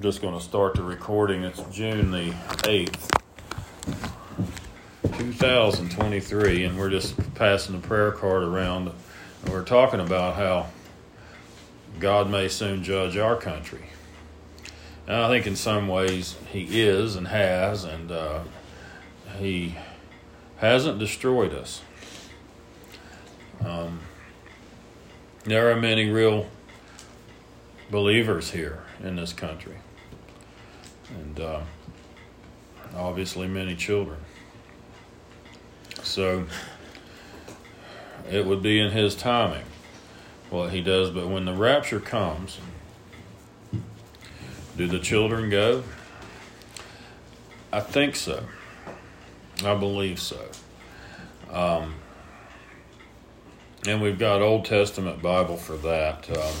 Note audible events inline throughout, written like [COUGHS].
just going to start the recording. It's June the 8th, 2023, and we're just passing the prayer card around. And we're talking about how God may soon judge our country. And I think in some ways He is and has, and uh, He hasn't destroyed us. Um, there are many real believers here in this country, and uh, obviously many children. So it would be in His timing what He does, but when the rapture comes, do the children go? I think so. I believe so. Um, and we've got Old Testament Bible for that. Um,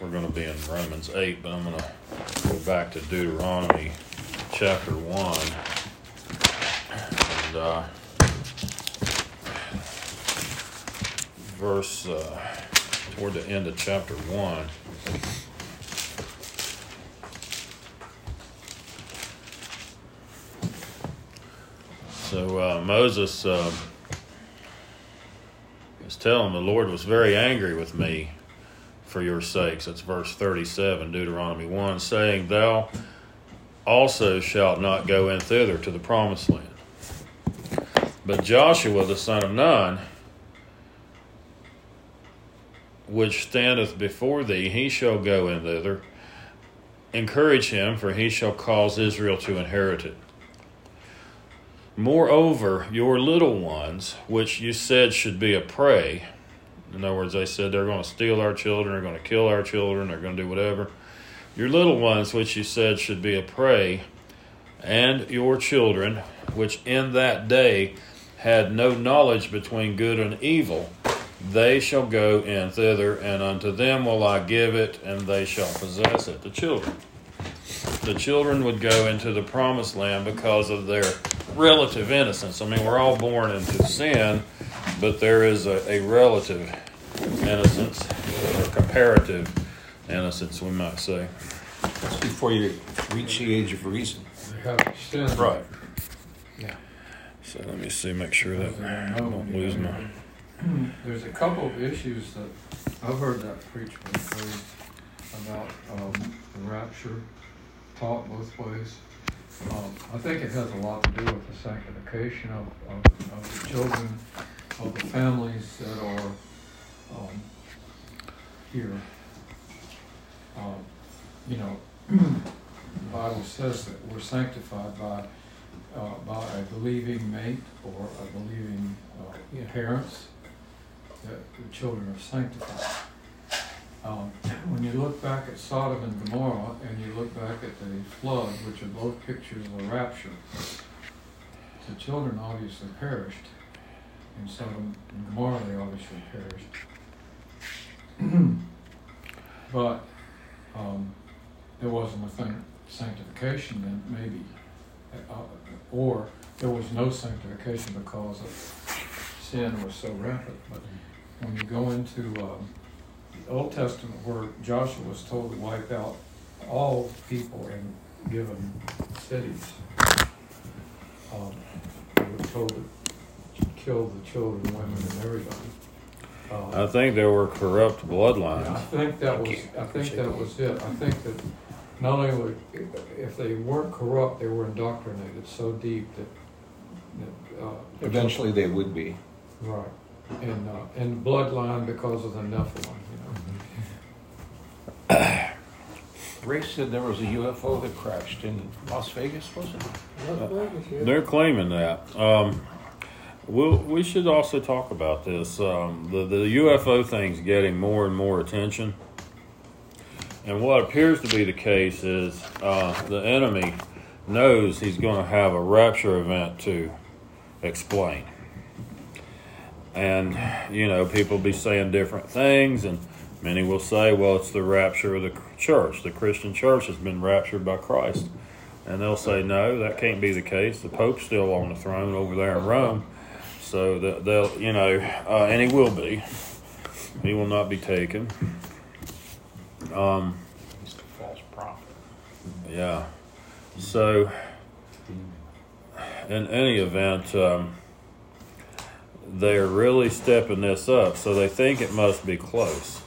we're going to be in Romans 8, but I'm going to go back to Deuteronomy chapter 1. And uh, verse uh, toward the end of chapter 1. So uh, Moses uh, is telling the Lord was very angry with me for your sakes. That's verse 37, Deuteronomy 1, saying, Thou also shalt not go in thither to the promised land. But Joshua the son of Nun, which standeth before thee, he shall go in thither. Encourage him, for he shall cause Israel to inherit it. Moreover, your little ones, which you said should be a prey, in other words, they said they're going to steal our children, they're going to kill our children, they're going to do whatever. Your little ones, which you said should be a prey, and your children, which in that day had no knowledge between good and evil, they shall go in thither, and unto them will I give it, and they shall possess it. The children. The children would go into the promised land because of their relative innocence. I mean, we're all born into sin, but there is a, a relative innocence, or comparative innocence, we might say. That's before you reach the age of reason. Right. Yeah. So let me see, make sure that I don't lose my. [CLEARS THROAT] There's a couple of issues that I've heard that preached before about um, the rapture taught both ways. Um, I think it has a lot to do with the sanctification of, of, of the children, of the families that are um, here. Um, you know, [CLEARS THROAT] the Bible says that we're sanctified by uh, by a believing mate or a believing uh, parents. That the children are sanctified. Um, [CLEARS THROAT] when you look back at Sodom and Gomorrah and you look back at the flood, which are both pictures of the rapture, the children obviously perished. In Sodom and Gomorrah, they obviously perished. [CLEARS THROAT] but um, there wasn't a thing, sanctification then, maybe. Uh, or there was no sanctification because of sin was so rampant. But when you go into um, the Old Testament where Joshua was told to wipe out all people and given cities. Um, they were told to kill the children, women, and everybody. Uh, I think there were corrupt bloodlines. Yeah, I think that was. I think that was it. I think that not only were, if they weren't corrupt, they were indoctrinated so deep that. that uh, Eventually, they would be. Right, and uh, and bloodline because of the Nephilim. You know? [COUGHS] Ray said there was a UFO that crashed in Las Vegas, was it? They're claiming that. Um, we'll, we should also talk about this. Um, the, the UFO thing's getting more and more attention. And what appears to be the case is uh, the enemy knows he's going to have a rapture event to explain. And, you know, people be saying different things, and Many will say, well, it's the rapture of the church. The Christian church has been raptured by Christ. And they'll say, no, that can't be the case. The Pope's still on the throne over there in Rome. So they'll, you know, uh, and he will be. He will not be taken. Um, He's the false prophet. Yeah. So, in any event, um, they're really stepping this up, so they think it must be close.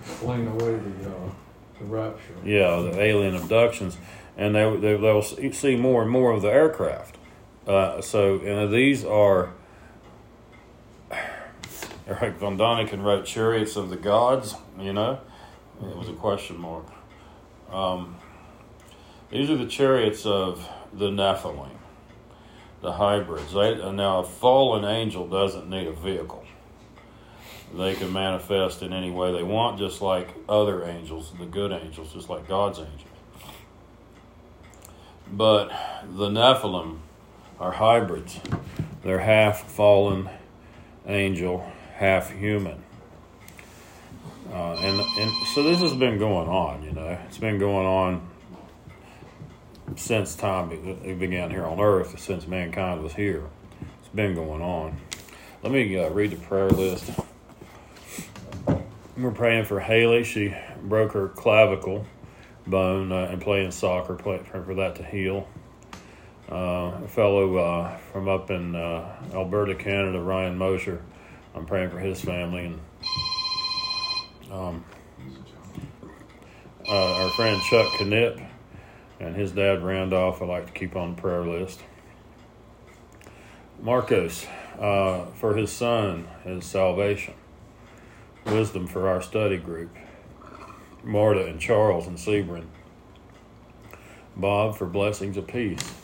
Explain away the, uh, the rapture. Yeah, the alien abductions, and they, they they'll see more and more of the aircraft. Uh, so, and these are. Eric von Daniken wrote "Chariots of the Gods." You know, it was a question mark. Um, these are the chariots of the Nephilim, the hybrids. They, now, a fallen angel doesn't need a vehicle. They can manifest in any way they want, just like other angels, the good angels, just like God's angels. But the Nephilim are hybrids. They're half fallen angel, half human. Uh, and, and so this has been going on, you know. It's been going on since time be- began here on earth, since mankind was here. It's been going on. Let me uh, read the prayer list. We're praying for Haley. She broke her clavicle bone uh, and playing soccer, pray, praying for that to heal. Uh, a fellow uh, from up in uh, Alberta, Canada, Ryan Mosher, I'm praying for his family and um, uh, our friend Chuck Knipp and his dad Randolph. I like to keep on the prayer list. Marcos uh, for his son, his salvation. Wisdom for our study group. Marta and Charles and Sebring. Bob for blessings of peace.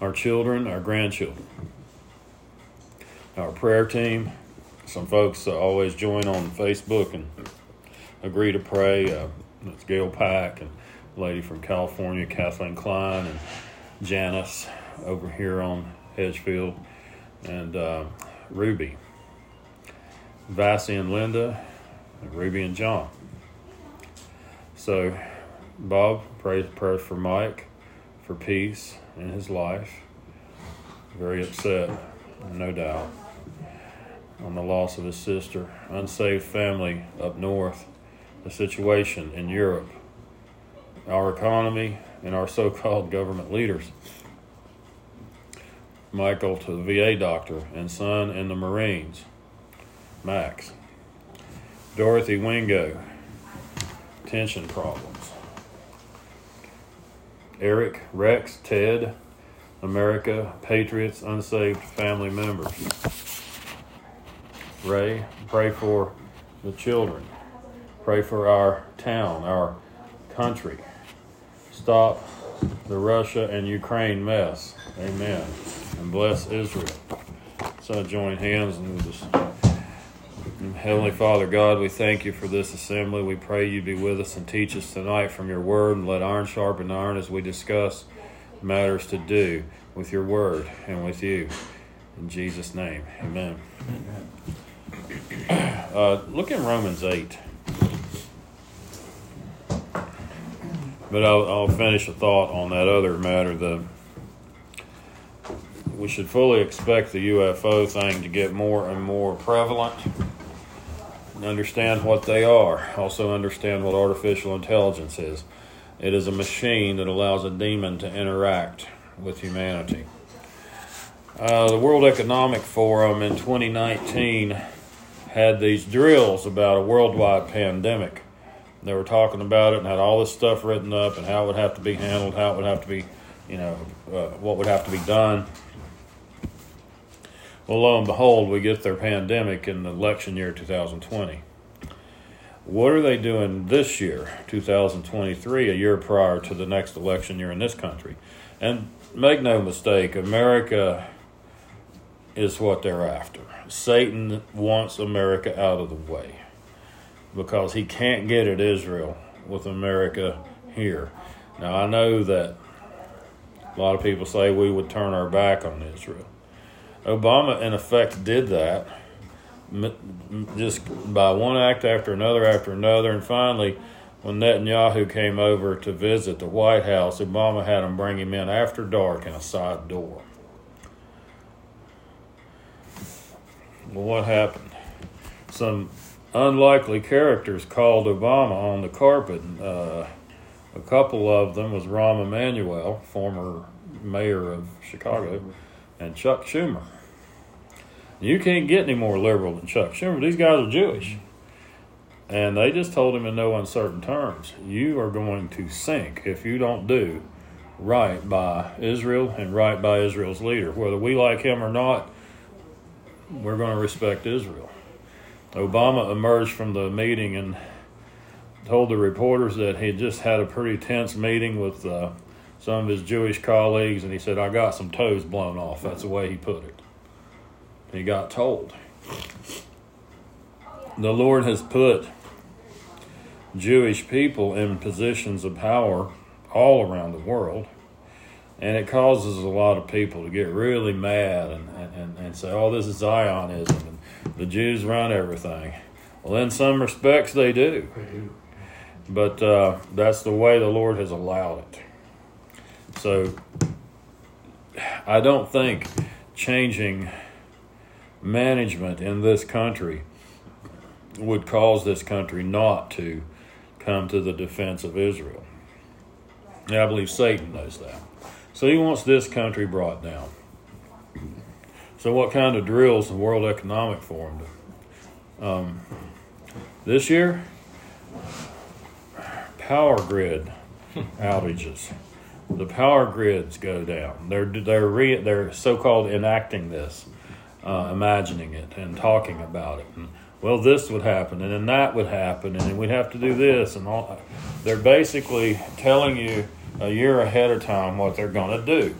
Our children, our grandchildren. Our prayer team. Some folks uh, always join on Facebook and agree to pray. Uh, it's Gail Pack and lady from California, Kathleen Klein, and Janice over here on Hedgefield, and uh, Ruby. Vassie and Linda, and Ruby and John. So, Bob prays prayers for Mike for peace in his life. Very upset, no doubt, on the loss of his sister. Unsaved family up north. The situation in Europe. Our economy and our so called government leaders. Michael to the VA doctor and son in the Marines. Max. Dorothy Wingo, tension problems. Eric, Rex, Ted, America, Patriots, unsaved family members. Ray, pray for the children. Pray for our town, our country. Stop the Russia and Ukraine mess. Amen. And bless Israel. So join hands and we'll just Heavenly Father God, we thank you for this assembly. We pray you be with us and teach us tonight from your word and let iron sharpen iron as we discuss matters to do with your word and with you. In Jesus' name, amen. [CLEARS THROAT] Uh, look in Romans 8. But I'll, I'll finish a thought on that other matter. The we should fully expect the UFO thing to get more and more prevalent understand what they are. Also, understand what artificial intelligence is. It is a machine that allows a demon to interact with humanity. Uh, the World Economic Forum in 2019 had these drills about a worldwide pandemic. They were talking about it and had all this stuff written up and how it would have to be handled, how it would have to be, you know, uh, what would have to be done. Well, lo and behold, we get their pandemic in the election year 2020. What are they doing this year, 2023, a year prior to the next election year in this country? And make no mistake, America is what they're after. Satan wants America out of the way because he can't get at Israel with America here. Now, I know that a lot of people say we would turn our back on Israel. Obama, in effect, did that just by one act after another after another. And finally, when Netanyahu came over to visit the White House, Obama had him bring him in after dark in a side door. Well, what happened? Some unlikely characters called Obama on the carpet. Uh, a couple of them was Rahm Emanuel, former mayor of Chicago, and Chuck Schumer. You can't get any more liberal than Chuck Schumer. These guys are Jewish. And they just told him in no uncertain terms you are going to sink if you don't do right by Israel and right by Israel's leader. Whether we like him or not, we're going to respect Israel. Obama emerged from the meeting and told the reporters that he just had a pretty tense meeting with uh, some of his Jewish colleagues, and he said, I got some toes blown off. That's the way he put it. He got told. The Lord has put Jewish people in positions of power all around the world. And it causes a lot of people to get really mad and, and, and say, oh, this is Zionism and the Jews run everything. Well, in some respects, they do. But uh, that's the way the Lord has allowed it. So I don't think changing management in this country would cause this country not to come to the defense of Israel. And I believe Satan knows that. So he wants this country brought down. So, what kind of drills the World Economic Forum? Um, this year, power grid outages. The power grids go down. They're they're re, they're so-called enacting this, uh, imagining it and talking about it. And, well, this would happen, and then that would happen, and then we'd have to do this, and all. They're basically telling you a year ahead of time what they're going to do.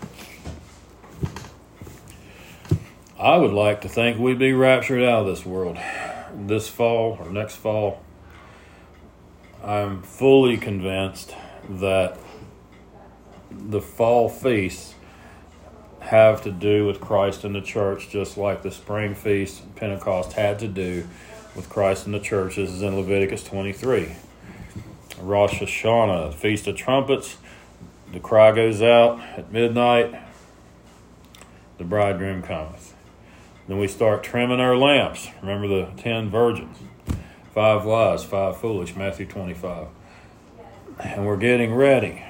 I would like to think we'd be raptured out of this world this fall or next fall. I'm fully convinced that the fall feasts have to do with Christ and the church, just like the spring feast Pentecost had to do with Christ and the church. This is in Leviticus 23. Rosh Hashanah, Feast of Trumpets, the cry goes out at midnight, the bridegroom cometh. Then we start trimming our lamps. Remember the ten virgins, five wise, five foolish, Matthew 25. And we're getting ready.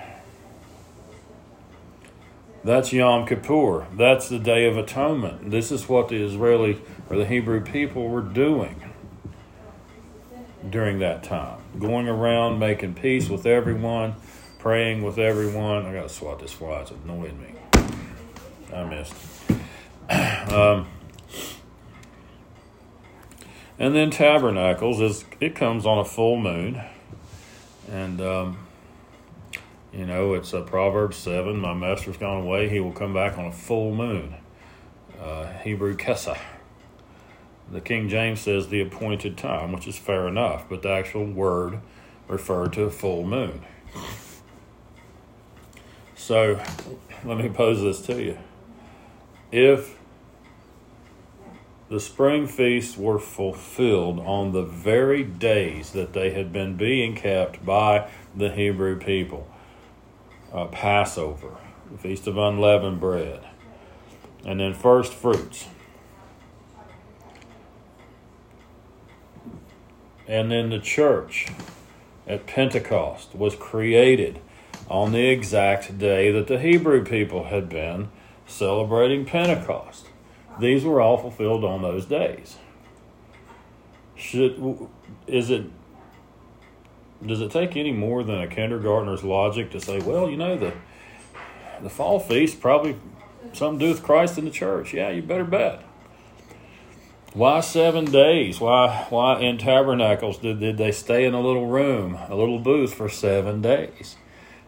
That's Yom Kippur. That's the Day of Atonement. This is what the Israeli or the Hebrew people were doing during that time. Going around making peace with everyone, praying with everyone. I got to swat this fly, it's annoying me. I missed. [CLEARS THROAT] Um, and then tabernacles is it comes on a full moon, and um, you know it's a Proverbs seven. My master's gone away; he will come back on a full moon. Uh, Hebrew Kesah. The King James says the appointed time, which is fair enough, but the actual word referred to a full moon. So let me pose this to you. If the spring feasts were fulfilled on the very days that they had been being kept by the Hebrew people, uh, Passover, the Feast of Unleavened Bread, and then first fruits and then the church at Pentecost was created on the exact day that the Hebrew people had been celebrating Pentecost. These were all fulfilled on those days. Should is it does it take any more than a kindergartner's logic to say, well, you know, the the fall feast probably something to do with Christ in the church? Yeah, you better bet. Why seven days? Why why in tabernacles did, did they stay in a little room, a little booth for seven days?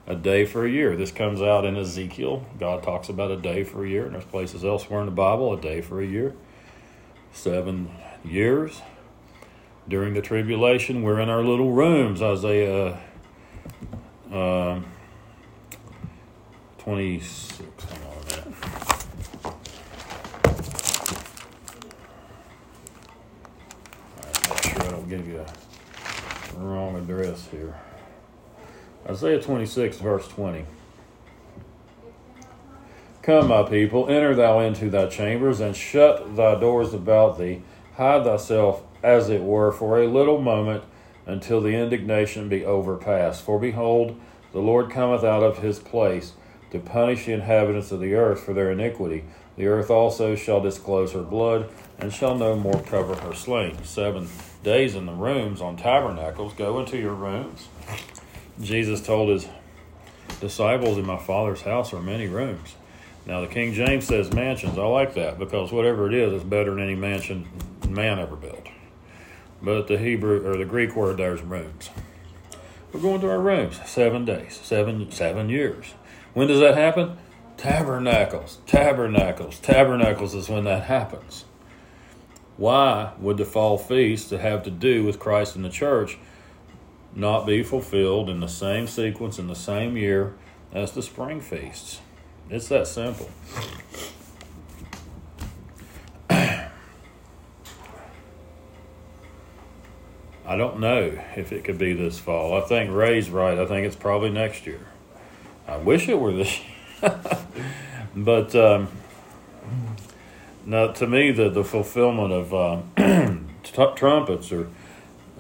A day for a year. This comes out in Ezekiel. God talks about a day for a year, and there's places elsewhere in the Bible, a day for a year. Seven years. During the tribulation, we're in our little rooms, Isaiah uh, 26. i'm not sure i don't give you a wrong address here. Isaiah 26, verse 20. Come, my people, enter thou into thy chambers, and shut thy doors about thee. Hide thyself as it were, for a little moment, until the indignation be overpast. For behold, the Lord cometh out of his place to punish the inhabitants of the earth for their iniquity. The earth also shall disclose her blood, and shall no more cover her slain. Seven days in the rooms on tabernacles. Go into your rooms. Jesus told his disciples, In my Father's house are many rooms. Now, the King James says mansions. I like that because whatever it is, it's better than any mansion man ever built. But the Hebrew or the Greek word there's rooms. We're going to our rooms seven days, seven seven years. When does that happen? Tabernacles, tabernacles, tabernacles is when that happens. Why would the fall feast have to do with Christ and the church not be fulfilled in the same sequence in the same year as the spring feasts? It's that simple. [CLEARS THROAT] I don't know if it could be this fall. I think Ray's right. I think it's probably next year. I wish it were this year. [LAUGHS] but um, now, to me, the, the fulfillment of [CLEARS THROAT] uh, trumpets or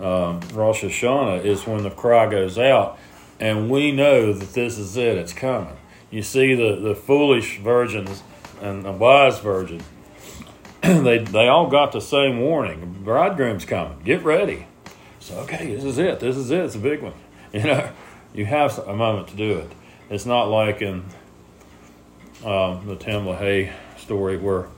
um, Rosh Hashanah is when the cry goes out, and we know that this is it, it's coming. You see, the, the foolish virgins and the wise virgin, [CLEARS THROAT] they, they all got the same warning bridegroom's coming, get ready. So, okay, this is it. This is it. It's a big one. [LAUGHS] You know, you have a moment to do it. It's not like in um, the Tim LaHaye story where,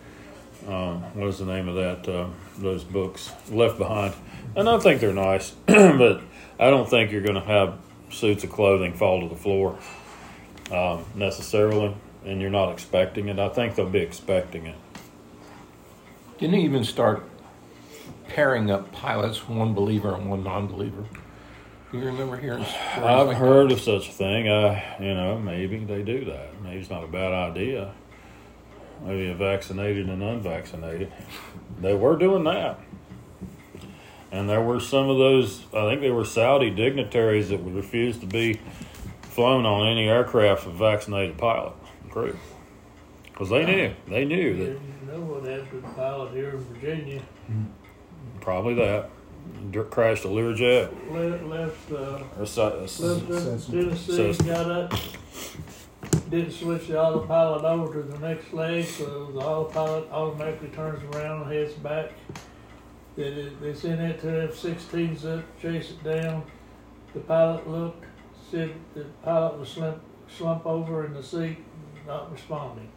um, what is the name of that? Uh, those books, Left Behind. And I think they're nice, [CLEARS THROAT] but I don't think you're going to have suits of clothing fall to the floor um, necessarily, and you're not expecting it. I think they'll be expecting it. Didn't even start pairing up pilots, one believer and one non-believer. Do you remember hearing? [SIGHS] I've like heard that? of such a thing. Uh, you know, maybe they do that. Maybe it's not a bad idea. Maybe a vaccinated and unvaccinated. They were doing that. And there were some of those, I think they were Saudi dignitaries that would refuse to be flown on any aircraft with vaccinated pilot crew. Because they knew. They knew that. You know what happened to the pilot here in Virginia? Probably that. Crashed a Learjet. Left, left, uh, or so, left Tennessee, got up, didn't switch the autopilot over to the next leg, so the autopilot automatically turns around and heads back. They, they sent it to F-16s up, chase it down. The pilot looked, said the pilot was slump, slump over in the seat, not responding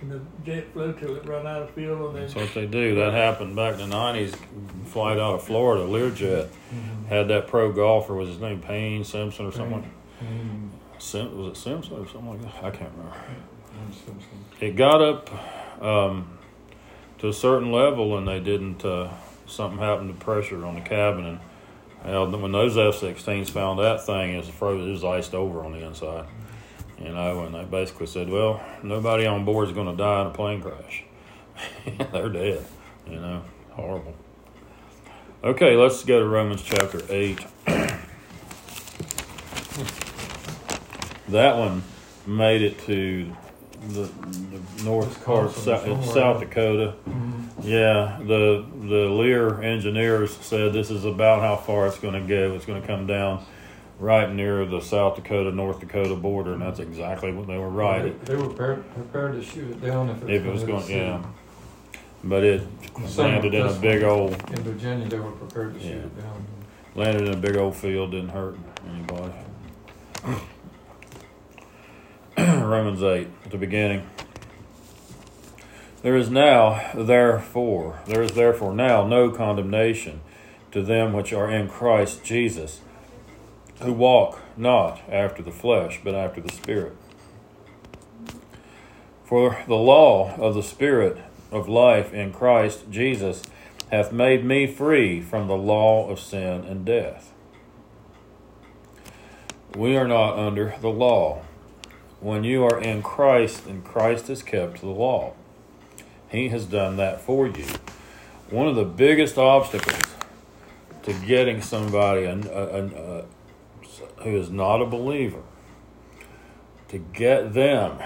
and the jet flew till it run out of fuel. And then That's what they do. That happened back in the nineties. Flight out of Florida, Learjet mm-hmm. had that pro golfer. Was his name Payne Simpson or something? Mm-hmm. Sim, was it Simpson or something like that? I can't remember. It got up um, to a certain level, and they didn't. Uh, something happened to pressure on the cabin, and when those F-16s found that thing, it was frozen. It was iced over on the inside. You know, and they basically said, well, nobody on board is going to die in a plane crash. [LAUGHS] They're dead. You know, horrible. Okay, let's go to Romans chapter 8. [CLEARS THROAT] that one made it to the, the north part, South, South Dakota. Mm-hmm. Yeah, the the Lear engineers said this is about how far it's going to go. It's going to come down right near the South Dakota North Dakota border, and that's exactly what they were right. They, they were prepared, prepared to shoot it down if it, if it was going, yeah. But it landed in a big old. In Virginia, they were prepared to shoot it down. Landed in a big old field, didn't hurt anybody. [CLEARS THROAT] Romans 8, at the beginning. There is now, therefore, there is therefore now no condemnation to them which are in Christ Jesus who walk not after the flesh, but after the Spirit. For the law of the Spirit of life in Christ Jesus hath made me free from the law of sin and death. We are not under the law. When you are in Christ, and Christ has kept the law, He has done that for you. One of the biggest obstacles to getting somebody a, a, a, who is not a believer to get them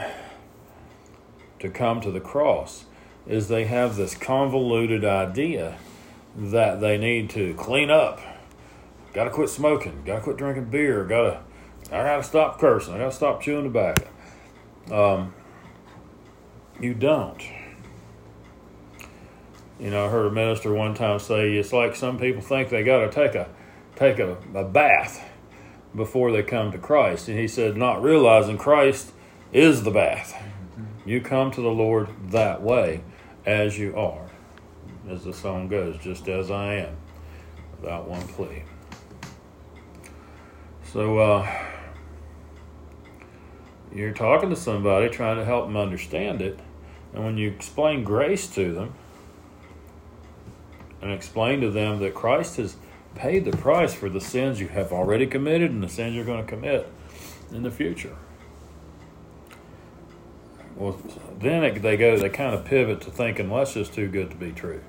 to come to the cross is they have this convoluted idea that they need to clean up. Got to quit smoking. Got to quit drinking beer. Got to, I got to stop cursing. I got to stop chewing tobacco. Um, you don't. You know, I heard a minister one time say it's like some people think they got to take a take a, a bath before they come to Christ, and he said, not realizing Christ is the bath. You come to the Lord that way, as you are, as the song goes, just as I am, without one plea. So, uh, you're talking to somebody trying to help them understand it, and when you explain grace to them and explain to them that Christ has paid the price for the sins you have already committed and the sins you're going to commit in the future. Well, then it, they go, they kind of pivot to thinking, well, that's just too good to be true.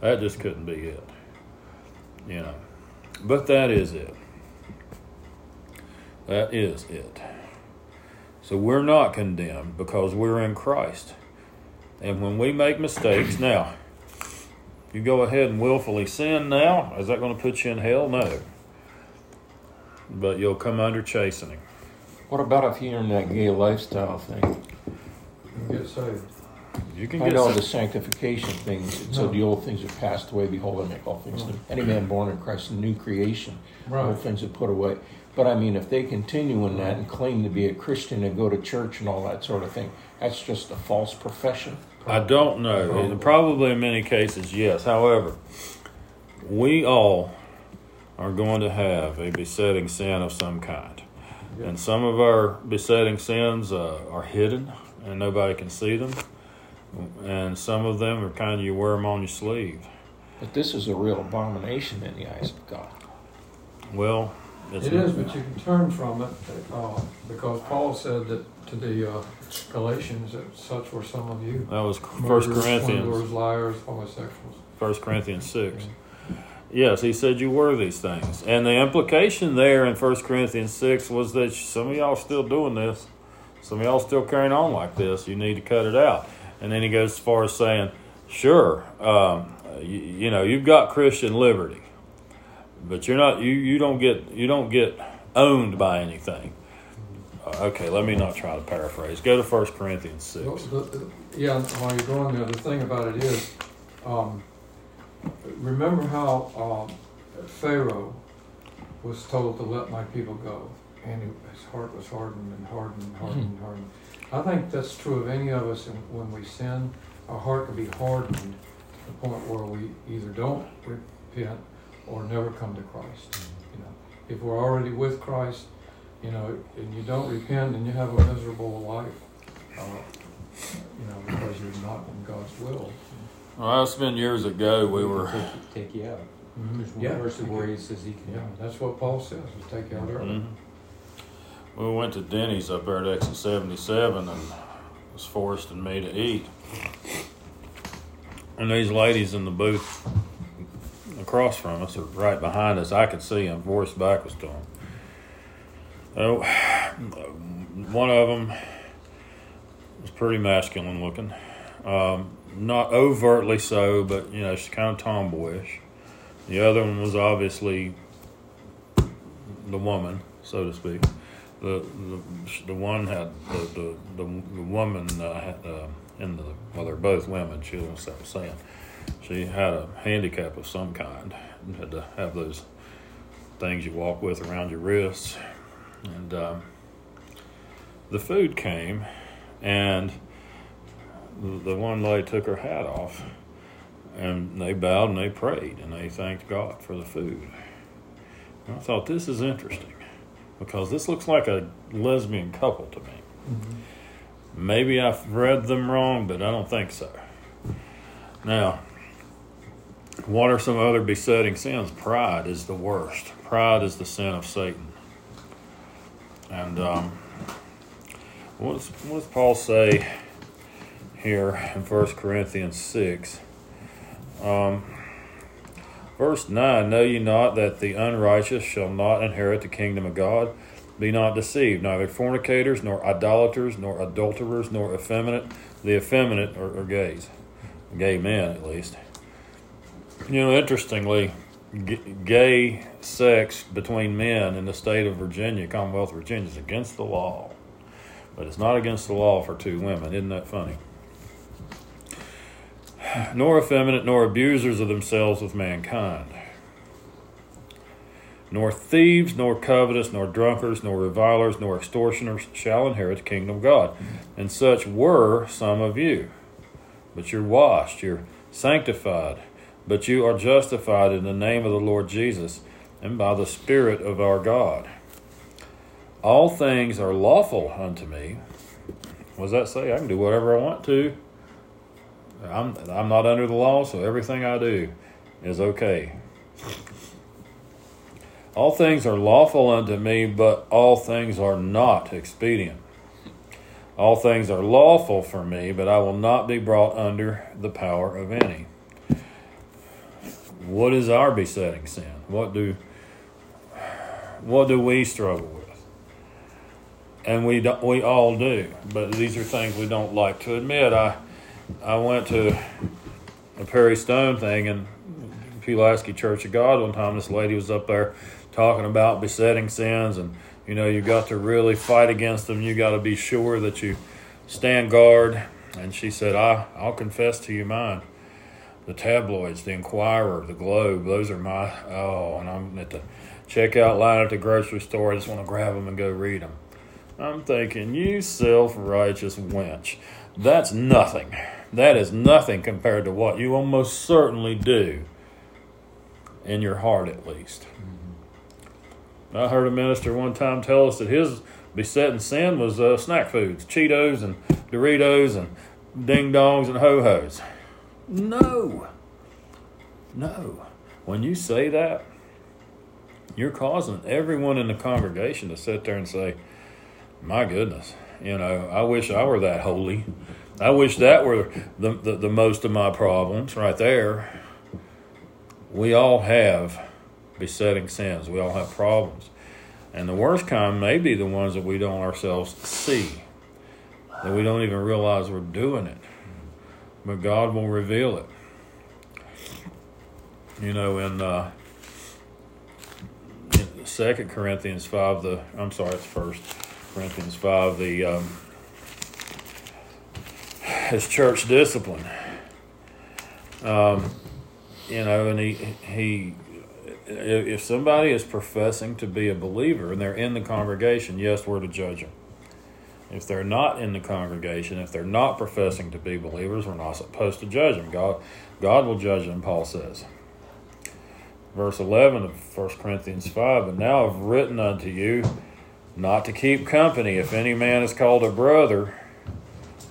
That just couldn't be it. You know. But that is it. That is it. So we're not condemned because we're in Christ. And when we make mistakes, [CLEARS THROAT] now, you go ahead and willfully sin now, is that going to put you in hell? No. But you'll come under chastening. What about if you're in that gay lifestyle thing? You get saved. You can I get know some- the sanctification things. No. the old things are passed away. Behold, I make all things new. Any man born in Christ, a new creation. All Right. things are put away. But I mean, if they continue in that and claim to be a Christian and go to church and all that sort of thing, that's just a false profession. I don't know. Probably in many cases, yes. However, we all are going to have a besetting sin of some kind. And some of our besetting sins uh, are hidden and nobody can see them. And some of them are kind of you wear them on your sleeve. But this is a real abomination in the eyes of God. Well, it's It is, but you can turn from it, uh, because Paul said that to the uh, Galatians, that such were some of you. That was First Murderers, Corinthians. swindlers, liars, homosexuals. First Corinthians six. Yes, he said you were these things, and the implication there in First Corinthians six was that some of y'all are still doing this, some of y'all still carrying on like this. You need to cut it out. And then he goes as far as saying, "Sure, um, you, you know you've got Christian liberty, but you're not you you don't get you don't get owned by anything." Uh, okay, let me not try to paraphrase. Go to First Corinthians six. The- the- Yeah, while you're going there, the thing about it is, um, remember how um, Pharaoh was told to let my people go, and his heart was hardened and hardened and hardened and hardened. I think that's true of any of us and when we sin. Our heart can be hardened to the point where we either don't repent or never come to Christ. You know, if we're already with Christ, you know, and you don't repent and you have a miserable life. Uh, you know, because you're not in God's will. Well, that's been years ago. We were. Take, take you out. There's one Yeah, verse where he says he can. Yeah, that's what Paul says, is take you out early. Mhm. We went to Denny's up there at exit 77 and was forced and me to eat. And these ladies in the booth across from us, or right behind us, I could see them, voiced backwards to them. Oh, one of them was pretty masculine looking. Um, not overtly so, but you know, she's kind of tomboyish. The other one was obviously the woman, so to speak. The the, the one had the the, the, the woman uh, had, uh, in the well, they're both women. She was saying she had a handicap of some kind and had to have those things you walk with around your wrists. And um, the food came, and the one lady took her hat off, and they bowed and they prayed and they thanked God for the food. And I thought this is interesting because this looks like a lesbian couple to me. Maybe I've read them wrong, but I don't think so. Now, what are some other besetting sins? Pride is the worst. Pride is the sin of Satan. And um, what, does, what does Paul say here in 1 Corinthians 6? Um, verse 9 Know ye not that the unrighteous shall not inherit the kingdom of God? Be not deceived, neither fornicators, nor idolaters, nor adulterers, nor effeminate. The effeminate are, are gays, gay men at least. You know, interestingly, g- gay sex between men in the state of Virginia, Commonwealth of Virginia, is against the law. But it's not against the law for two women. Isn't that funny? Nor effeminate, nor abusers of themselves with mankind. Nor thieves, nor covetous, nor drunkards, nor revilers, nor extortioners shall inherit the kingdom of God. And such were some of you. But you're washed, you're sanctified, but you are justified in the name of the Lord Jesus and by the Spirit of our God. All things are lawful unto me. What does that say? I can do whatever I want to. I'm, I'm not under the law, so everything I do is okay. All things are lawful unto me, but all things are not expedient. All things are lawful for me, but I will not be brought under the power of any. What is our besetting sin? What do what do we struggle with? And we do, we all do, but these are things we don't like to admit. I I went to a Perry Stone thing in Pulaski Church of God one time. This lady was up there talking about besetting sins, and you know you got to really fight against them. You got to be sure that you stand guard. And she said, "I I'll confess to you mine." The tabloids, the Inquirer, the Globe, those are my oh, and I'm at the checkout line at the grocery store. I just want to grab them and go read them. I'm thinking, you self righteous wench. That's nothing. That is nothing compared to what you almost certainly do, in your heart at least. I heard a minister one time tell us that his besetting sin was uh, snack foods, Cheetos and Doritos and ding dongs and ho hos. No. No. When you say that, you're causing everyone in the congregation to sit there and say, My goodness, you know, I wish I were that holy. I wish that were the, the, the most of my problems right there. We all have besetting sins, we all have problems. And the worst kind may be the ones that we don't ourselves see, that we don't even realize we're doing it. But God will reveal it. You know, in uh, Second Corinthians five, the I'm sorry, it's First Corinthians five, the um, his church discipline. Um, you know, and he he if somebody is professing to be a believer and they're in the congregation, yes, we're to judge them. If they're not in the congregation, if they're not professing to be believers, we're not supposed to judge them. God, God will judge them, Paul says. Verse 11 of 1 Corinthians 5 But now I've written unto you not to keep company if any man is called a brother,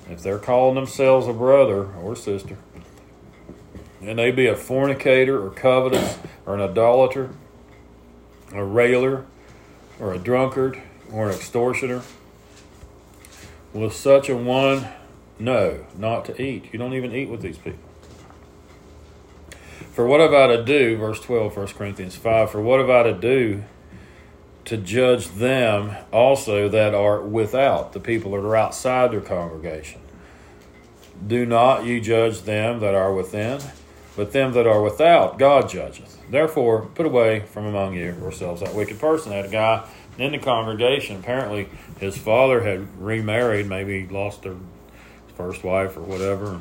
if they're calling themselves a brother or sister, and they be a fornicator or covetous or an idolater, a railer or a drunkard or an extortioner. With such a one, no, not to eat. You don't even eat with these people. For what have I to do, verse 12, 1 Corinthians 5, for what have I to do to judge them also that are without, the people that are outside their congregation? Do not you judge them that are within, but them that are without, God judgeth. Therefore, put away from among you yourselves that wicked person. That guy in the congregation, apparently his father had remarried, maybe lost their first wife or whatever.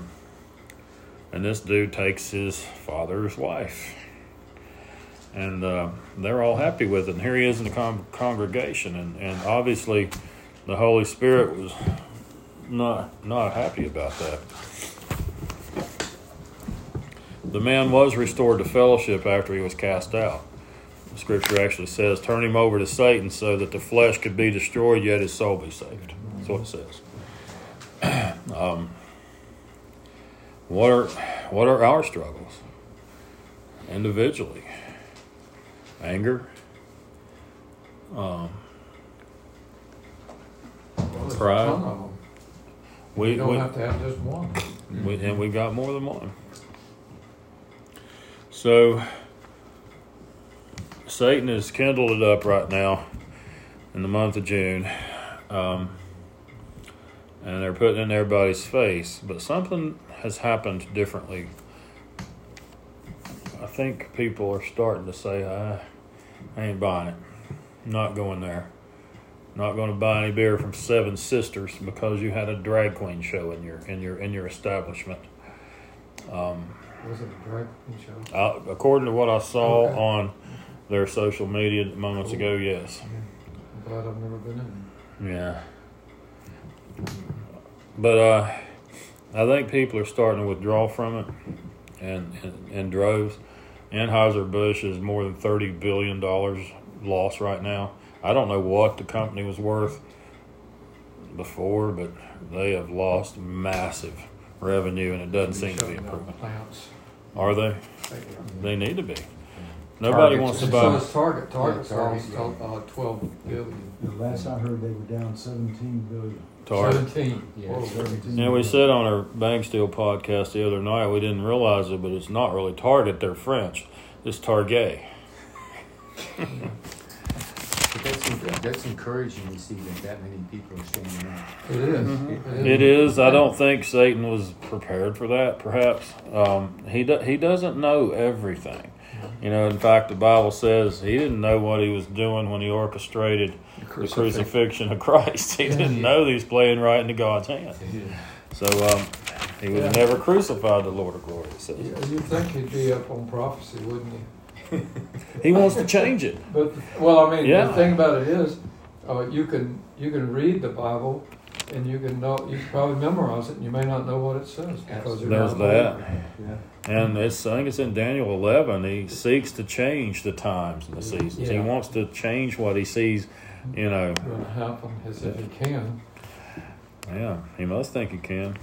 And this dude takes his father's wife. And uh, they're all happy with it. And here he is in the con- congregation. And, and obviously, the Holy Spirit was not, not happy about that. The man was restored to fellowship after he was cast out. The scripture actually says, Turn him over to Satan so that the flesh could be destroyed, yet his soul be saved. That's what it says. [CLEARS THROAT] um, what are what are our struggles individually? Anger, um, Well, Pride. ton of 'em. we, You don't we, have to have just one. we and we got more than one. So Satan has kindled it up right now in the month of June, um, and they're putting it in everybody's face. But something has happened differently. I think people are starting to say, I, I ain't buying it. Not going there. Not going to buy any beer from Seven Sisters because you had a drag queen show in your in your in your establishment. Um, Was it a drag queen show? I, according to what I saw Okay. on their social media moments ago, yes. I'm glad I've never been in. Yeah. But uh, I think people are starting to withdraw from it and in, in droves. Anheuser-Busch is more than $30 billion loss right now. I don't know what the company was worth before, but they have lost massive revenue and it doesn't seem to be improving. Are they? They- They need to be. Nobody Target's wants to buy. So buy. it's Target, Target's Yeah, Target, lost, uh, twelve billion. The last I heard, they were down seventeen billion. Target. Seventeen. Yeah, Whoa. Seventeen. Yeah, we said on our Bank Steel podcast the other night we didn't realize it, but it's not really Target. They're French. It's Target. But that's, that's encouraging to see that that many people are standing up. It is. Mm-hmm. It is. I don't think Satan was prepared for that. Perhaps um, he do, he doesn't know everything. You know, in fact, the Bible says he didn't know what he was doing when he orchestrated the crucifixion of Christ. He didn't know that he was playing right into God's hand. So um, he would have never crucified the Lord of glory. Yeah, You'd think he'd be up on prophecy, wouldn't you? [LAUGHS] He wants to change it. But, well, I mean, Yeah. the thing about it is, uh, you can, you can read the Bible and you can know, you can probably memorize it and you may not know what it says because you're There's not that. Yeah. And it's, I think it's in Daniel 11. He seeks to change the times and the seasons. He wants to change what he sees, you know. Going to happen as if he can. Yeah, he must think he can.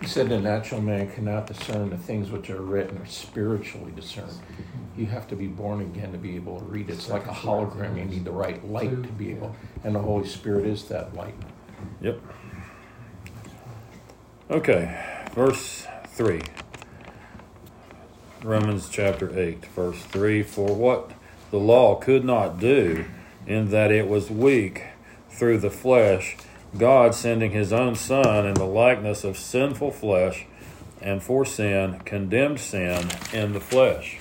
He said the natural man cannot discern the things which are written or spiritually discern. You have to be born again to be able to read. It's like a hologram. You need the right light to be able, and the Holy Spirit is that light. Yep. Okay, verse 3. Romans chapter 8, verse 3 For what the law could not do, in that it was weak through the flesh, God sending his own Son in the likeness of sinful flesh, and for sin condemned sin in the flesh,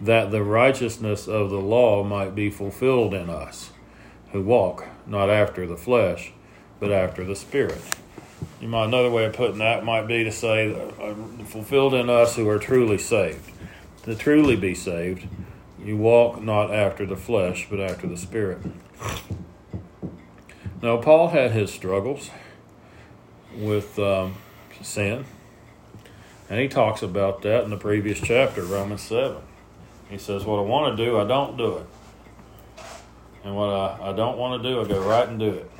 that the righteousness of the law might be fulfilled in us, who walk not after the flesh, but after the Spirit. You might another way of putting that might be to say, uh, fulfilled in us who are truly saved. To truly be saved, you walk not after the flesh, but after the Spirit. Now, Paul had his struggles with um, sin, and he talks about that in the previous chapter, Romans 7. He says, What I want to do, I don't do it. And what I, I don't want to do, I go right and do it.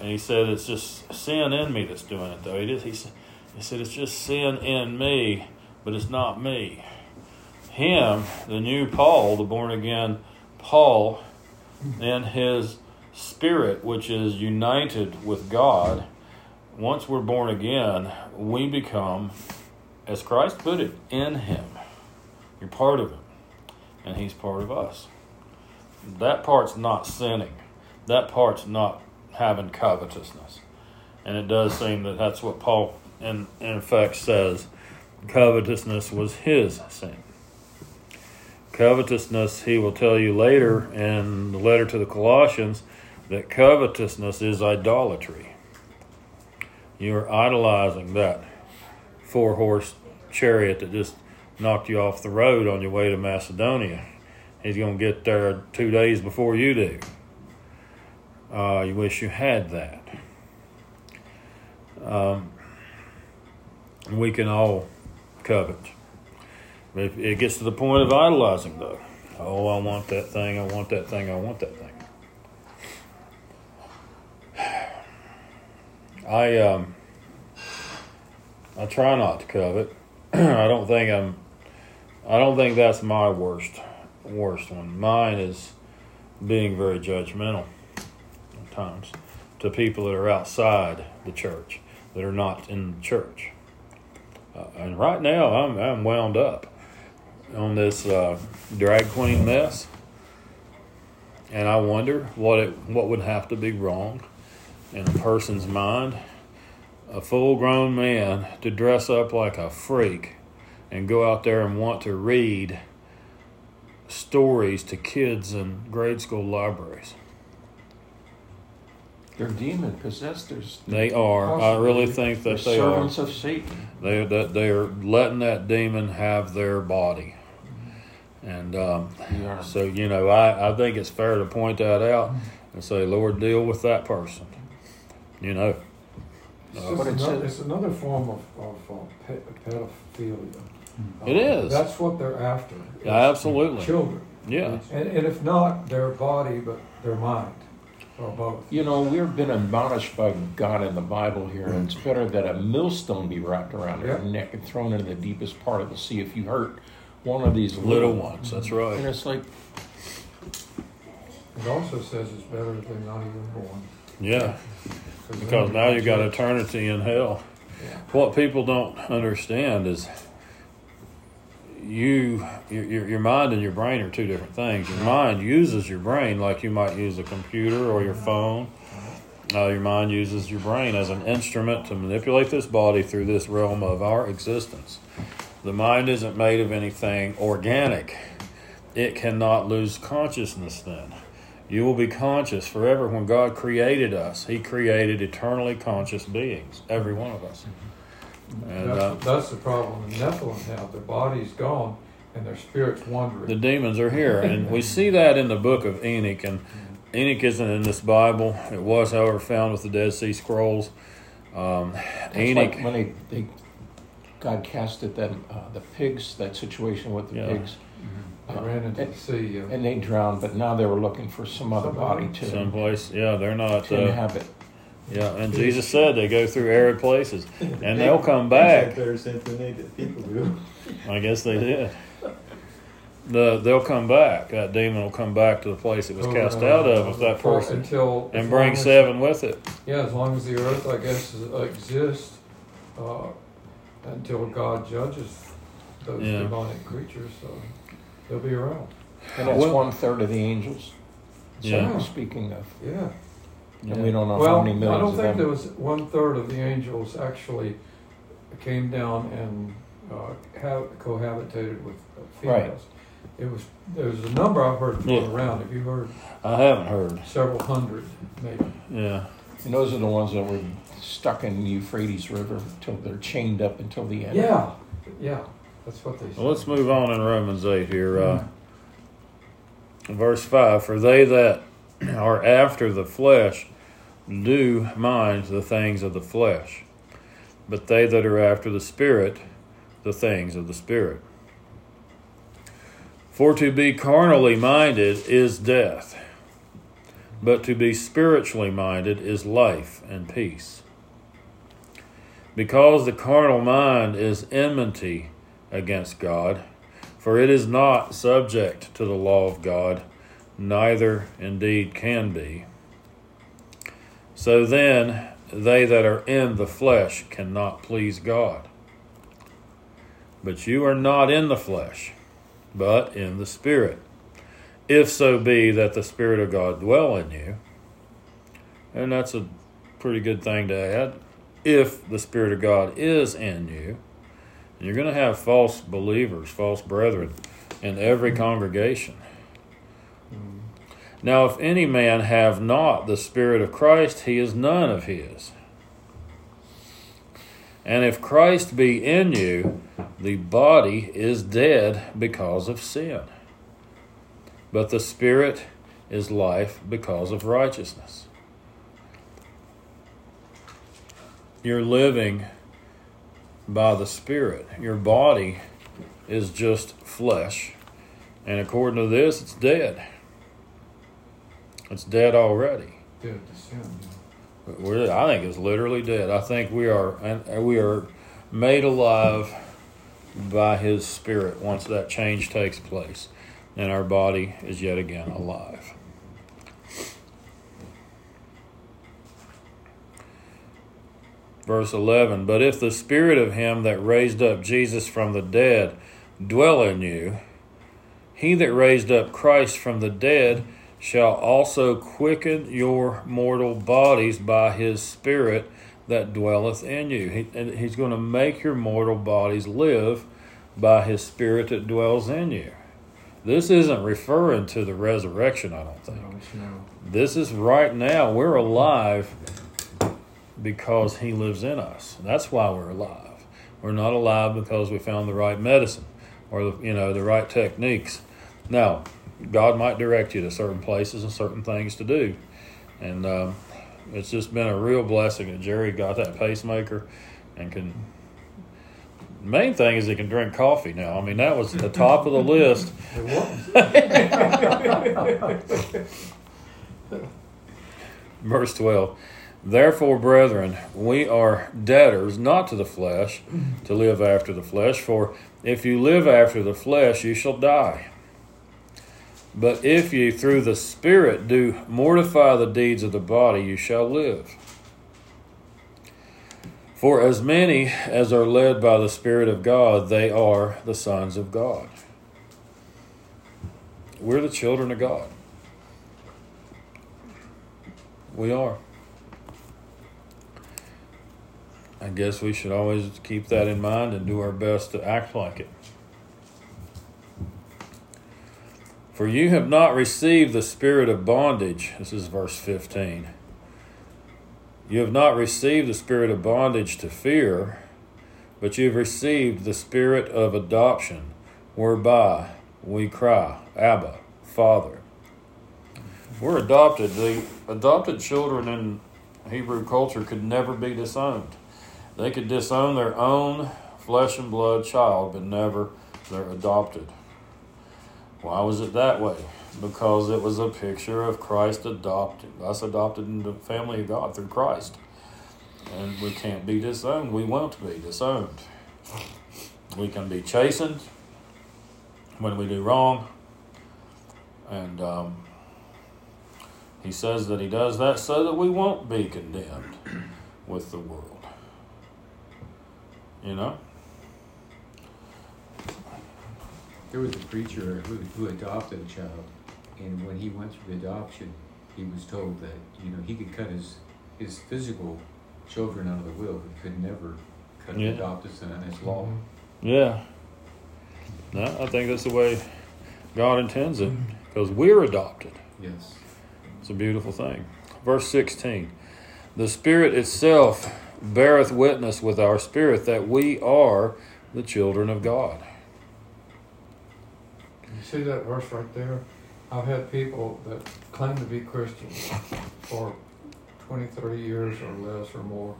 And he said, It's just sin in me that's doing it, though. He, did, he, he said, It's just sin in me, but it's not me. Him, the new Paul, the born again Paul, in his spirit, which is united with God, once we're born again, we become, as Christ put it, in Him. You're part of Him, and He's part of us. That part's not sinning. That part's not having covetousness. And it does seem that that's what Paul, in, in effect, says. Covetousness was his sin. Covetousness, he will tell you later in the letter to the Colossians, that covetousness is idolatry. You're idolizing that four horse chariot that just knocked you off the road on your way to Macedonia. He's going to get there two days before you do. Uh, you wish you had that. Um, we can all covet. It gets to the point of idolizing, though. Oh, I want that thing, I want that thing, I want that thing. I um I try not to covet. [CLEARS THROAT] I don't think I'm I don't think that's my worst worst one. Mine is being very judgmental at times to people that are outside the church, that are not in the church. Uh, and right now I'm I'm wound up on this uh, drag queen mess. And I wonder what it what would have to be wrong in a person's mind, a full grown man to dress up like a freak and go out there and want to read stories to kids in grade school libraries. They're demon possessed. They are. I really think they're that they are. servants of Satan. They that they are letting that demon have their body, and um, Yeah. so you know I, I think it's fair to point that out and say, Lord, deal with that person. You know, It's, Uh, But it another, says- it's another form of, of uh, pe- pedophilia. It Uh, is. That's what they're after. Yeah, absolutely. Children. yeah, And, and if not their body, but their mind, or both. You know, we've been admonished by God in the Bible here, and it's better that a millstone be wrapped around your Yeah. neck and thrown into the deepest part of the sea if you hurt one of these little ones. That's right. And it's like, It also says it's better if they're not even born. Yeah. because now you've got eternity in hell. Yeah. What people don't understand is you your, your mind and your brain are two different things. Your mind uses your brain like you might use a computer or your phone. Uh, your mind uses your brain as an instrument to manipulate this body through this realm of our existence. The mind isn't made of anything organic. It cannot lose consciousness then. You will be conscious forever. When God created us, He created eternally conscious beings, every one of us. And That's, uh, that's the problem the Nephilim have. Their body's gone and their spirit's wandering. the demons are here. And we see that in the book of Enoch. And Enoch isn't in this Bible. It was, however, found with the Dead Sea Scrolls. Um, it's Enoch. like when they, they God casted them, uh, the pigs, that situation with the Yeah. pigs, they ran into the sea. uh, and they drowned, but now they were looking for some other Somebody. body to, Someplace, yeah, they're not. to Uh, inhabit. Yeah, and Jesus said they go through arid places, and they'll come back. better sense than they did. People do. I guess they did. The they'll come back. That demon will come back to the place it was over cast and out over of, if that for- person, until and bring as- seven with it. Yeah, as long as the earth, I guess, exists, uh, until God judges those Yeah. demonic creatures, so they'll be around. And that's Well- one third of the angels. So Yeah. speaking of, Yeah. And we don't know Well, how many I don't of think them. there was one third of the angels actually came down and uh, have cohabitated with uh, Right. females. It was there was a number I've heard thrown Yeah. around. Have you heard? I haven't heard. Several hundred, maybe. Yeah. And those are the ones that were stuck in the Euphrates River until they're chained up until the end. Yeah, yeah, that's what they said. Well, let's move on in Romans 8 here. Uh, verse 5 For they that are after the flesh do mind the things of the flesh, but they that are after the Spirit, the things of the Spirit. For to be carnally minded is death, but to be spiritually minded is life and peace. Because the carnal mind is enmity against God, for it is not subject to the law of God, neither indeed can be. So then, they that are in the flesh cannot please God. But you are not in the flesh, but in the Spirit, if so be that the Spirit of God dwell in you. And that's a pretty good thing to add. If the Spirit of God is in you, you're going to have false believers, false brethren in every congregation. Now, if any man have not the Spirit of Christ, he is none of his. And if Christ be in you, the body is dead because of sin, but the Spirit is life because of righteousness. You're living by the Spirit. Your body is just flesh. And according to this, it's dead. It's dead already. Dead to sin. We're, I think it's literally dead. I think we are and we are made alive by His Spirit once that change takes place, and our body is yet again alive. Verse 11 But if the Spirit of Him that raised up Jesus from the dead dwell in you, He that raised up Christ from the dead shall also quicken your mortal bodies by His Spirit that dwelleth in you. He, and He's going to make your mortal bodies live by his Spirit that dwells in you. This isn't referring to the resurrection, I don't think. No, no. This is right now. We're alive because He lives in us. That's why we're alive. We're not alive because we found the right medicine or the, you know the right techniques. Now, God might direct you to certain places and certain things to do, and um, it's just been a real blessing that Jerry got that pacemaker and can. Main thing is he can drink coffee now. I mean, that was the top of the list. [LAUGHS] Verse 12 Therefore, brethren, we are debtors not to the flesh, to live after the flesh. For if you live after the flesh, you shall die. But if ye through the Spirit do mortify the deeds of the body, you shall live. For as many as are led by the Spirit of God, they are the sons of God. We're the children of God. We are. I guess we should always keep that in mind and do our best to act like it. For you have not received the spirit of bondage. This is verse 15. You have not received the spirit of bondage to fear, but you've received the spirit of adoption, whereby we cry, Abba, Father. We're adopted. The adopted children in Hebrew culture could never be disowned. They could disown their own flesh and blood child, but never their adopted. Why was it that way? Because it was a picture of Christ adopted, us adopted into the family of God through Christ. And we can't be disowned. We won't be disowned. We can be chastened when we do wrong. And um, he says that he does that so that we won't be condemned with the world. You know? There was a preacher who, who adopted a child, and when he went through the adoption, he was told that you know he could cut his his physical children out of the will, but could never cut Yeah. the adopted son. It's law. Yeah. No, I think that's the way God intends it because we're adopted. Yes. It's a beautiful thing. Verse 16 The Spirit itself beareth witness with our spirit that we are the children of God. See that verse right there? I've had people that claim to be Christians for 20, 30 years or less or more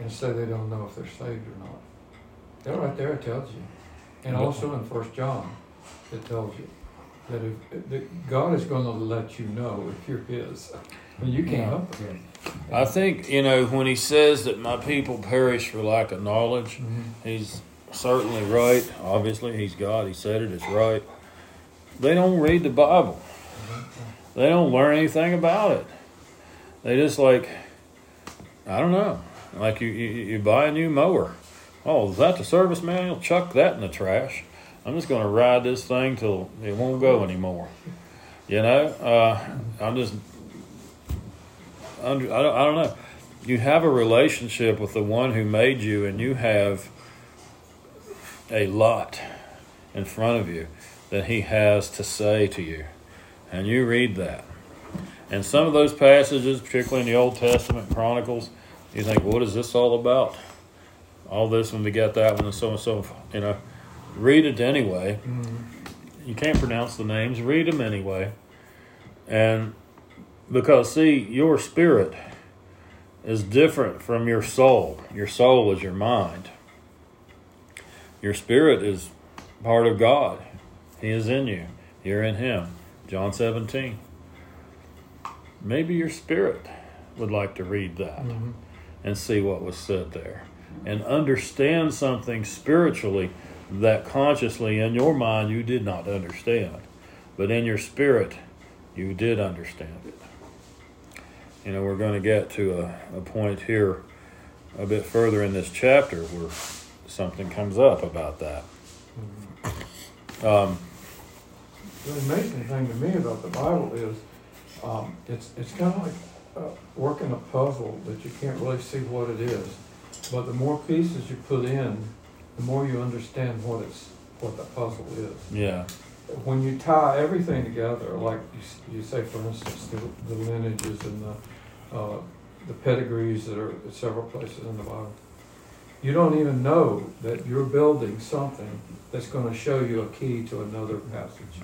and say they don't know if they're saved or not. That right there tells you. And also in First John, it tells you that if that God is going to let you know if you're His. You can't help it. Yeah. I think, you know, when he says that my people perish for lack of knowledge, mm-hmm. he's certainly right. Obviously, he's God. He said it, it's right. They don't read the Bible, they don't learn anything about it. They just like, I don't know, like you, you, you buy a new mower. Oh, is that the service manual? Chuck that in the trash. I'm just going to ride this thing till it won't go anymore. You know, uh, I'm just under, I don't, I don't know. You have a relationship with the one who made you, and you have a lot in front of you that he has to say to you. And you read that. And some of those passages, particularly in the Old Testament Chronicles, you think, what is this all about? All this one to get that one and so and so, you know. Read it anyway. You can't pronounce the names, read them anyway. And because, see, your spirit is different from your soul. Your soul is your mind. Your spirit is part of God. He is in you. You're in Him. John 17. Maybe your spirit would like to read that and see what was said there and understand something spiritually that consciously in your mind you did not understand. But in your spirit, you did understand it. You know, we're going to get to a, a point here a bit further in this chapter where something comes up about that. Um, The amazing thing to me about the Bible is um, it's it's kind of like uh, working a puzzle that you can't really see what it is. But the more pieces you put in, the more you understand what it's what the puzzle is. Yeah. When you tie everything together, like you, you say, for instance, the, the lineages and the, uh, the pedigrees that are several places in the Bible, you don't even know that you're building something that's gonna show you a key to another passage.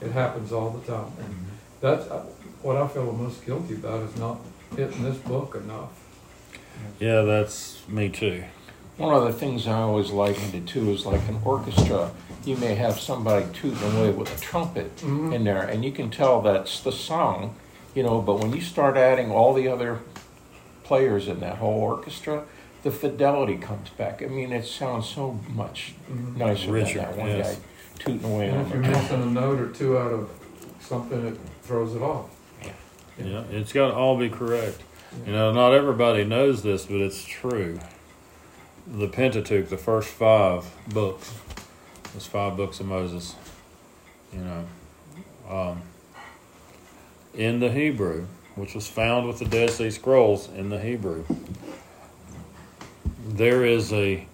It happens all the time. And that's, uh, what I feel the most guilty about is not hitting this book enough. Yeah, that's me too. One of the things I always likened it to is like an orchestra. You may have somebody tooting away with a trumpet Mhm. in there, and you can tell that's the song, you know. But when you start adding all the other players in that whole orchestra, the fidelity comes back. I mean, it sounds so much Mhm. nicer Richer, than that one yes. guy tooting away And on if you're trumpet. missing a note or two out of something, it throws it off. Yeah, it's got to all be correct. You know, not everybody knows this, but it's true. The Pentateuch, the first five books, those five books of Moses, you know, um, in the Hebrew, which was found with the Dead Sea Scrolls in the Hebrew, there is a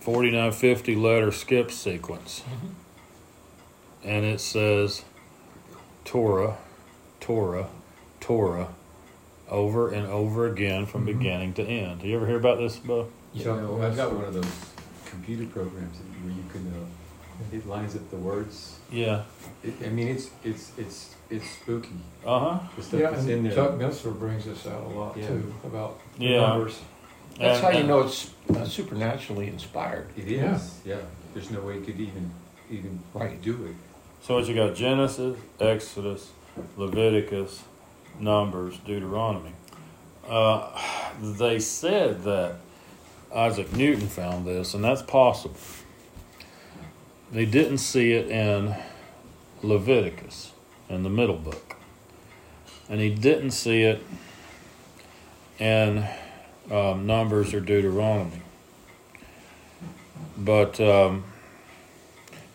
4950 letter skip sequence. And it says Torah, Torah, Torah, over and over again from Mhm. beginning to end. Do you ever hear about this, Bo? You Chuck know, I've got one of those computer programs where you can, uh, it lines up the words. Yeah. It, I mean, it's, it's, it's, it's spooky, Uh huh. Yeah, that's in and there. Chuck Missler brings this out a lot Yeah. too, about Yeah. numbers. That's how you know it's uh, supernaturally inspired. It is, Yeah. yeah. There's no way you could even, even Right. do it. So what you got? Genesis, Exodus, Leviticus, Numbers, Deuteronomy. Uh, they said that Isaac Newton found this, and that's possible. They didn't see it in Leviticus, in the middle book, and he didn't see it in um, Numbers or Deuteronomy. But um,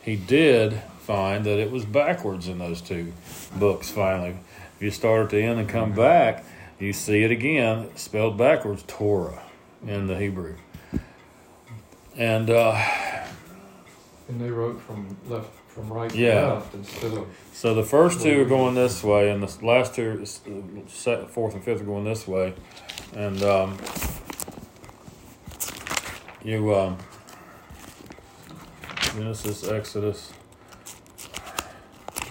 he did find that it was backwards in those two books finally. If you start at the end and come back, you see it again, spelled backwards, Torah in the Hebrew. And uh, And they wrote from left, from right to Yeah. left instead of, so the first two are going this way, and the last two, fourth and fifth, are going this way. And um, you, um, Genesis, Exodus,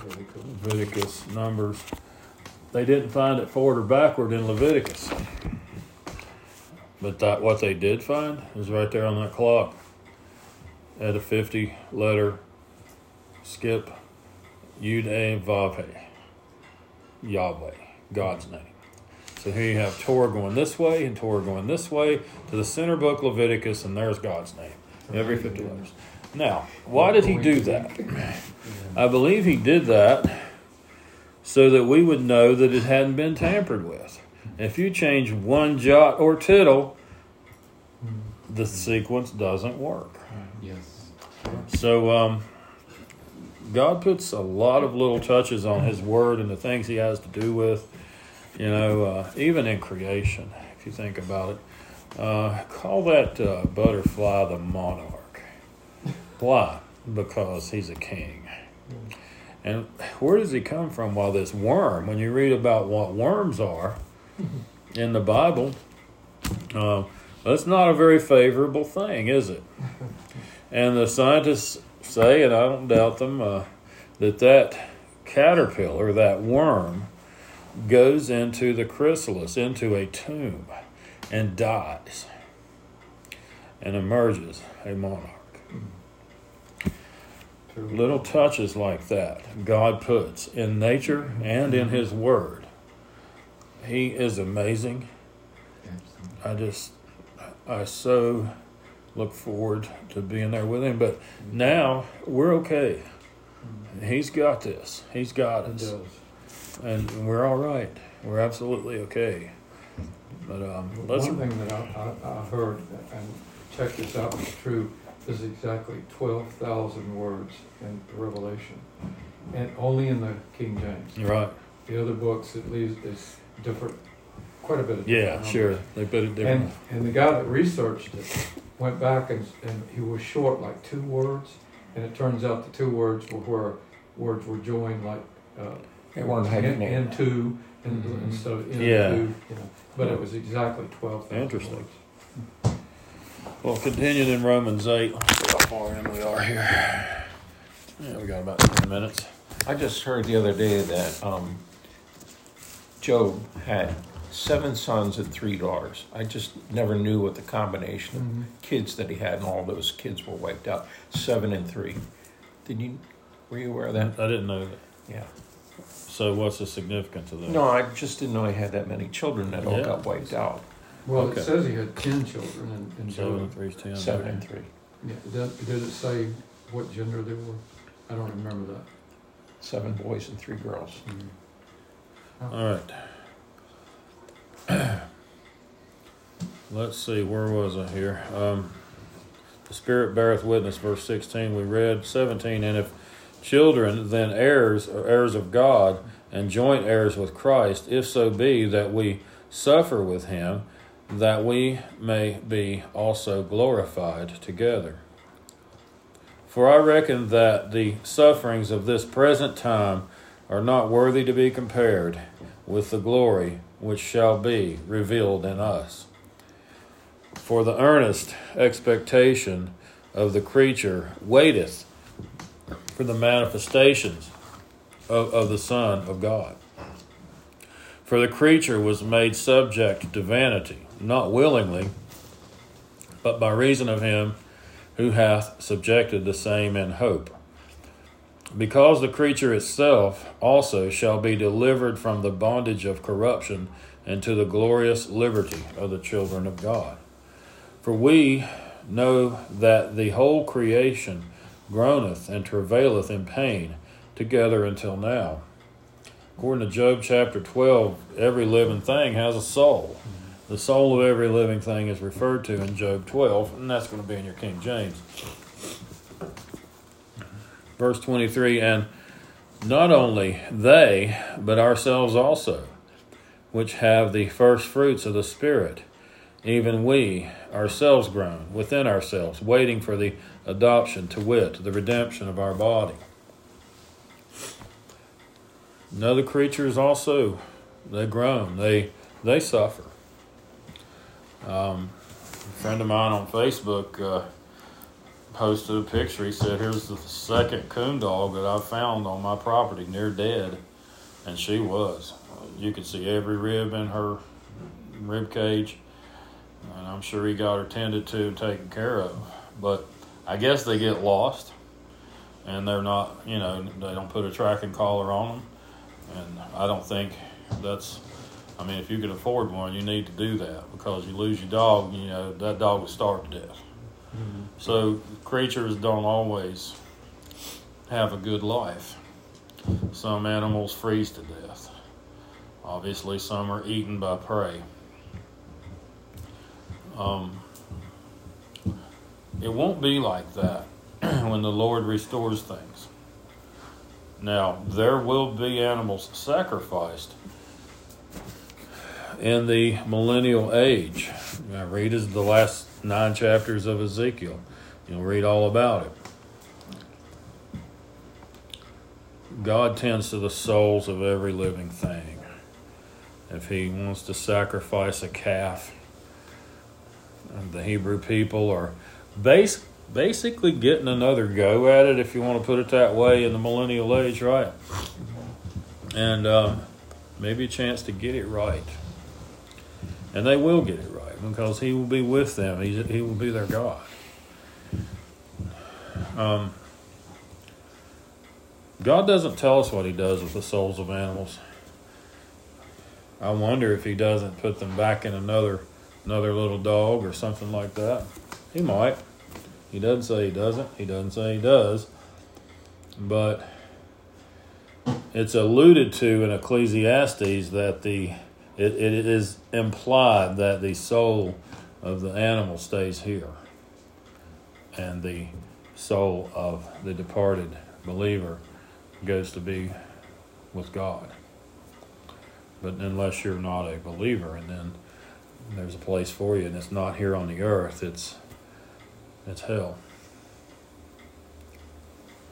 Leviticus, Numbers. They didn't find it forward or backward in Leviticus. But that what they did find is right there on that clock. At a 50 letter skip Yud A Vav He. Yahweh, God's name. So here you have Torah going this way and Torah going this way to the center book Leviticus, and there's God's name. Every 50 letters. Now, why did he do that? I believe he did that so that we would know that it hadn't been tampered with. If you change one jot or tittle, the sequence doesn't work. Yes. So, um, God puts a lot of little touches on His Word and the things He has to do with, you know, uh, even in creation, if you think about it. Uh, call that uh, butterfly the monarch. Why? Because he's a king. And where does he come from? Well, this worm, when you read about what worms are in the Bible, uh, that's not a very favorable thing, is it? And the scientists say, and I don't doubt them, uh, that that caterpillar, that worm, goes into the chrysalis, into a tomb, and dies, and emerges a monarch. Little touches like that God puts in nature and in His Word. He is amazing. I just, I so look forward to being there with him. But now we're okay. He's got this. He's got it us, and we're all right. We're absolutely okay. But um. One thing that I, I, I heard, and check this out, it's true, is exactly twelve thousand words in Revelation. And only in the King James. Right. The other books, at least, is different, quite a bit of Yeah, different sure. numbers. They put it And, different. and the guy that researched it went back and, and he was short like two words, and it turns out the two words were where words were joined like, uh, They weren't in- hyphenated. into, in- Mhm. instead of into, Yeah. you know, but it was exactly twelve. Interesting. words. Well, continuing in Romans 8. Let's see how far in we are here. Yeah, we got about 10 minutes. I just heard the other day that um, Job had seven sons and three daughters. I just never knew what the combination of mm-hmm. kids that he had, and all those kids were wiped out. Seven and three. Did you? Were you aware of that? I didn't know that. Yeah. So, what's the significance of that? No, I just didn't know he had that many children that all Yeah. got wiped out. Well, Okay. it says he had ten children in, in Seven and three is 10. Seven and three. Yeah, did, did it say what gender they were? I don't remember that. Seven boys and three girls. Mm-hmm. All right. [CLEARS THROAT] Let's see, where was I here? Um, the Spirit beareth witness, verse 16. We read 17. And if children, then heirs, or heirs of God, and joint heirs with Christ, if so be that we suffer with him, that we may be also glorified together. For I reckon that the sufferings of this present time are not worthy to be compared with the glory which shall be revealed in us. For the earnest expectation of the creature waiteth for the manifestations of, of the Son of God. For the creature was made subject to vanity, not willingly, but by reason of him who hath subjected the same in hope because the creature itself also shall be delivered from the bondage of corruption into the glorious liberty of the children of God. For we know that the whole creation groaneth and travaileth in pain together until now. According to Job chapter 12, every living thing has a soul. The soul of every living thing is referred to in Job 12, and that's going to be in your King James verse 23 and not only they but ourselves also which have the first fruits of the spirit even we ourselves groan within ourselves waiting for the adoption to wit the redemption of our body. And other creatures also they groan they they suffer. Um, a friend of mine on facebook uh, posted a picture. He said, "Here's the second coon dog that I found on my property, near dead," and she was. You could see every rib in her rib cage, and I'm sure he got her tended to and taken care of. But I guess they get lost, and they're not. You know, they don't put a tracking collar on them, and I don't think that's. I mean, if you can afford one, you need to do that because you lose your dog. You know, that dog will starve to death. So creatures don't always have a good life. Some animals freeze to death. Obviously, some are eaten by prey. Um, it won't be like that [CLEARS THROAT] when the Lord restores things. Now, there will be animals sacrificed in the millennial age. Now, read is the last nine chapters of Ezekiel. You'll read all about it. God tends to the souls of every living thing. If He wants to sacrifice a calf, the Hebrew people are basically getting another go at it, if you want to put it that way, in the millennial age, right? And uh, maybe a chance to get it right. And they will get it because He will be with them, He, he will be their God. Um, God doesn't tell us what He does with the souls of animals. I wonder if He doesn't put them back in another another little dog or something like that. He might. He doesn't say He doesn't. He doesn't say He does. But it's alluded to in Ecclesiastes that the it, it is implied that the soul of the animal stays here and the soul of the departed believer goes to be with God. But unless you're not a believer, and then there's a place for you, and it's not here on the earth, it's it's hell.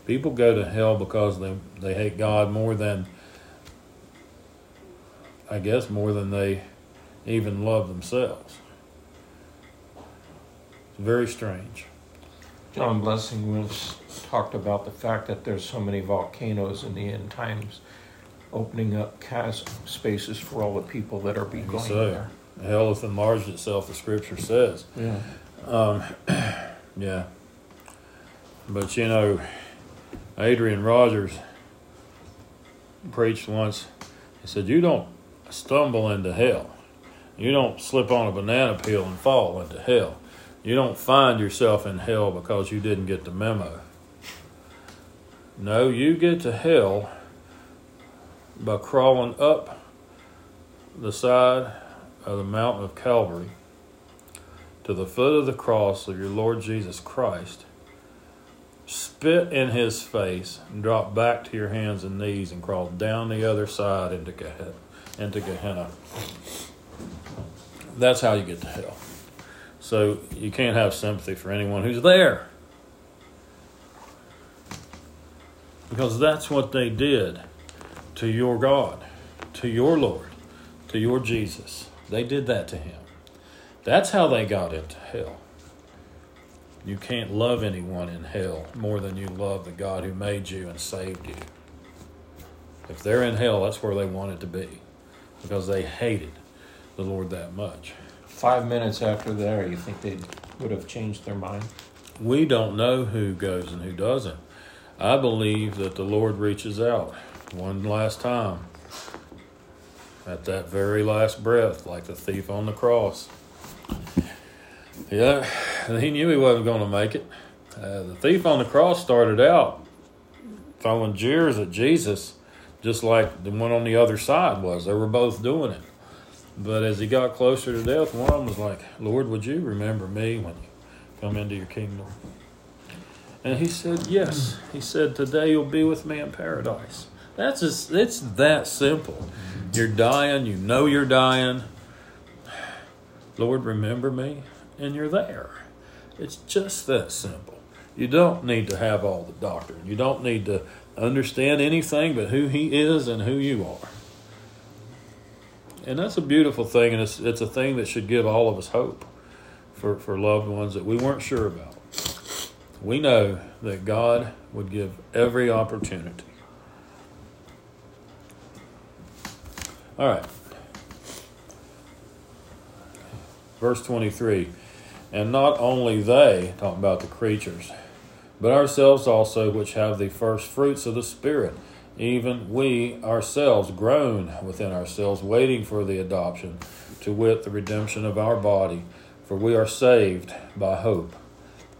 People go to hell because they they hate God more than I guess more than they even love themselves. It's very strange. John Blessing once talked about the fact that there's so many volcanoes in the end times, opening up chasm spaces for all the people that are being Maybe going so. there. Hell hath enlarged itself, the scripture says. Yeah. Um, [CLEARS THROAT] yeah. But you know, Adrian Rogers preached once. He said, You don't stumble into hell. You don't slip on a banana peel and fall into hell. You don't find yourself in hell because you didn't get the memo. No, you get to hell by crawling up the side of the mountain of Calvary to the foot of the cross of your Lord Jesus Christ, spit in his face, and drop back to your hands and knees and crawl down the other side into Gehenna. Into Gehenna. That's how you get to hell. So you can't have sympathy for anyone who's there. Because that's what they did to your God, to your Lord, to your Jesus. They did that to him. That's how they got into hell. You can't love anyone in hell more than you love the God who made you and saved you. If they're in hell, that's where they wanted to be because they hated the Lord that much. Five minutes after there, you think they would have changed their mind? We don't know who goes and who doesn't. I believe that the Lord reaches out one last time at that very last breath, like the thief on the cross. Yeah, he knew he wasn't going to make it. Uh, the thief on the cross started out throwing jeers at Jesus, just like the one on the other side was. They were both doing it. But as he got closer to death, one of them was like, Lord, would you remember me when you come into your kingdom? And he said, Yes. He said, Today you'll be with me in paradise. That's just, it's that simple. You're dying, you know you're dying. Lord, remember me, and you're there. It's just that simple. You don't need to have all the doctrine. You don't need to understand anything but who He is and who you are. And that's a beautiful thing, and it's, it's a thing that should give all of us hope for, for loved ones that we weren't sure about. We know that God would give every opportunity. All right. Verse 23 And not only they, talking about the creatures, but ourselves also, which have the first fruits of the Spirit, even we ourselves groan within ourselves, waiting for the adoption, to wit, the redemption of our body. For we are saved by hope.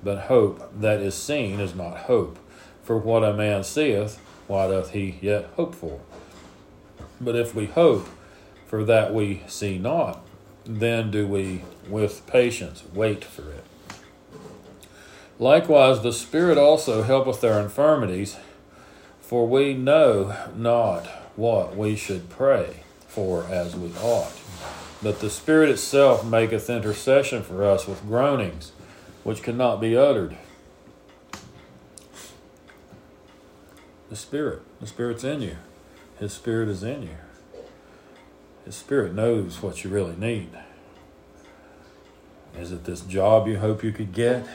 But hope that is seen is not hope. For what a man seeth, why doth he yet hope for? But if we hope for that we see not, then do we with patience wait for it. Likewise, the Spirit also helpeth our infirmities, for we know not what we should pray for as we ought. But the Spirit itself maketh intercession for us with groanings which cannot be uttered. The Spirit, the Spirit's in you. His Spirit is in you. His Spirit knows what you really need. Is it this job you hope you could get?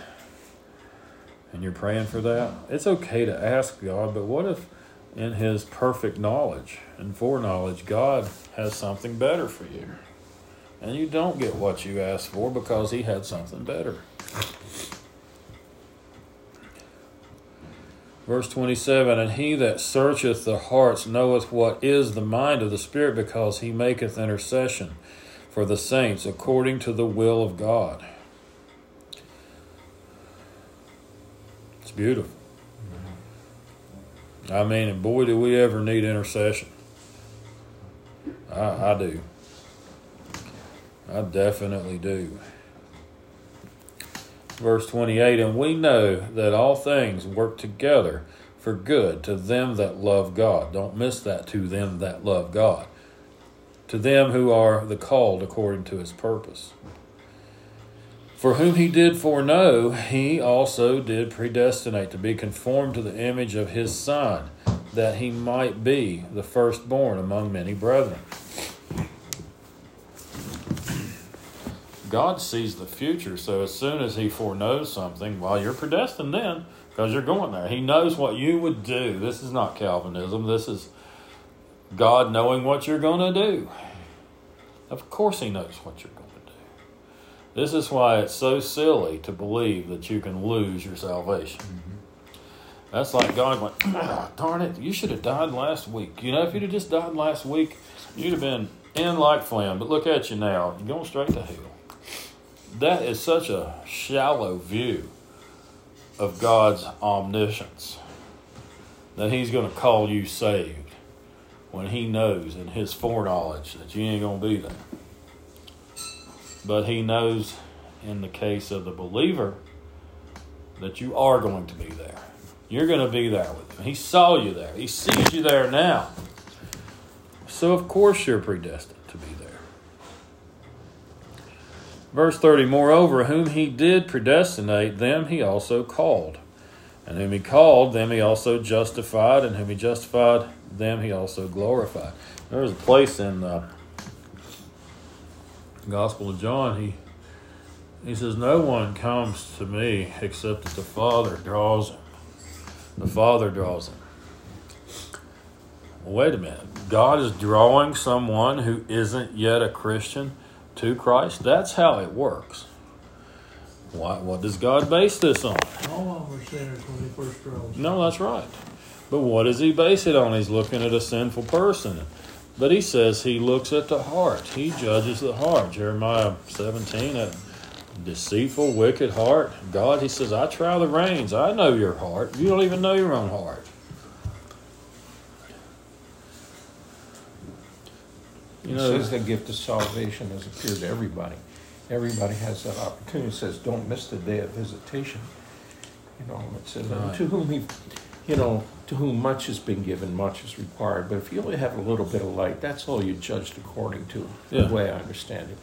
And you're praying for that? It's okay to ask God, but what if in His perfect knowledge and foreknowledge, God has something better for you? And you don't get what you asked for because He had something better. Verse 27 And he that searcheth the hearts knoweth what is the mind of the Spirit, because he maketh intercession for the saints according to the will of God. It's beautiful. I mean, and boy, do we ever need intercession. I, I do. I definitely do. Verse 28 And we know that all things work together for good to them that love God. Don't miss that, to them that love God. To them who are the called according to his purpose. For whom he did foreknow, he also did predestinate to be conformed to the image of his Son, that he might be the firstborn among many brethren. God sees the future, so as soon as he foreknows something, well, you're predestined then, because you're going there. He knows what you would do. This is not Calvinism. This is God knowing what you're going to do. Of course, he knows what you're going. This is why it's so silly to believe that you can lose your salvation. That's like God went, "Ah, darn it, you should have died last week. You know, if you'd have just died last week, you'd have been in like Flynn. But look at you now, you're going straight to hell. That is such a shallow view of God's omniscience that He's going to call you saved when He knows in His foreknowledge that you ain't going to be there. But He knows in the case of the believer that you are going to be there. You're going to be there with Him. He saw you there, He sees you there now. So, of course, you're predestined to be there. Verse 30 Moreover, whom he did predestinate, them he also called. And whom he called, them he also justified. And whom he justified, them he also glorified. There's a place in the Gospel of John, he, he says, No one comes to me except that the Father draws him. The Father draws him. Well, wait a minute. God is drawing someone who isn't yet a Christian to Christ? That's how it works. Why, what does God base this on? All of are sinners when he first draws. No, that's right. But what does he base it on? He's looking at a sinful person. But he says he looks at the heart. He judges the heart. Jeremiah 17, a deceitful, wicked heart. God, he says, I try the reins. I know your heart. You don't even know your own heart. You It know, says the gift of salvation has appeared to everybody. Everybody has that opportunity. It says, don't miss the day of visitation. You know, it says, Right. to whom he, you know, to whom much has been given, much is required. But if you only have a little bit of light, that's all you're judged according to, Yeah. the way I understand it.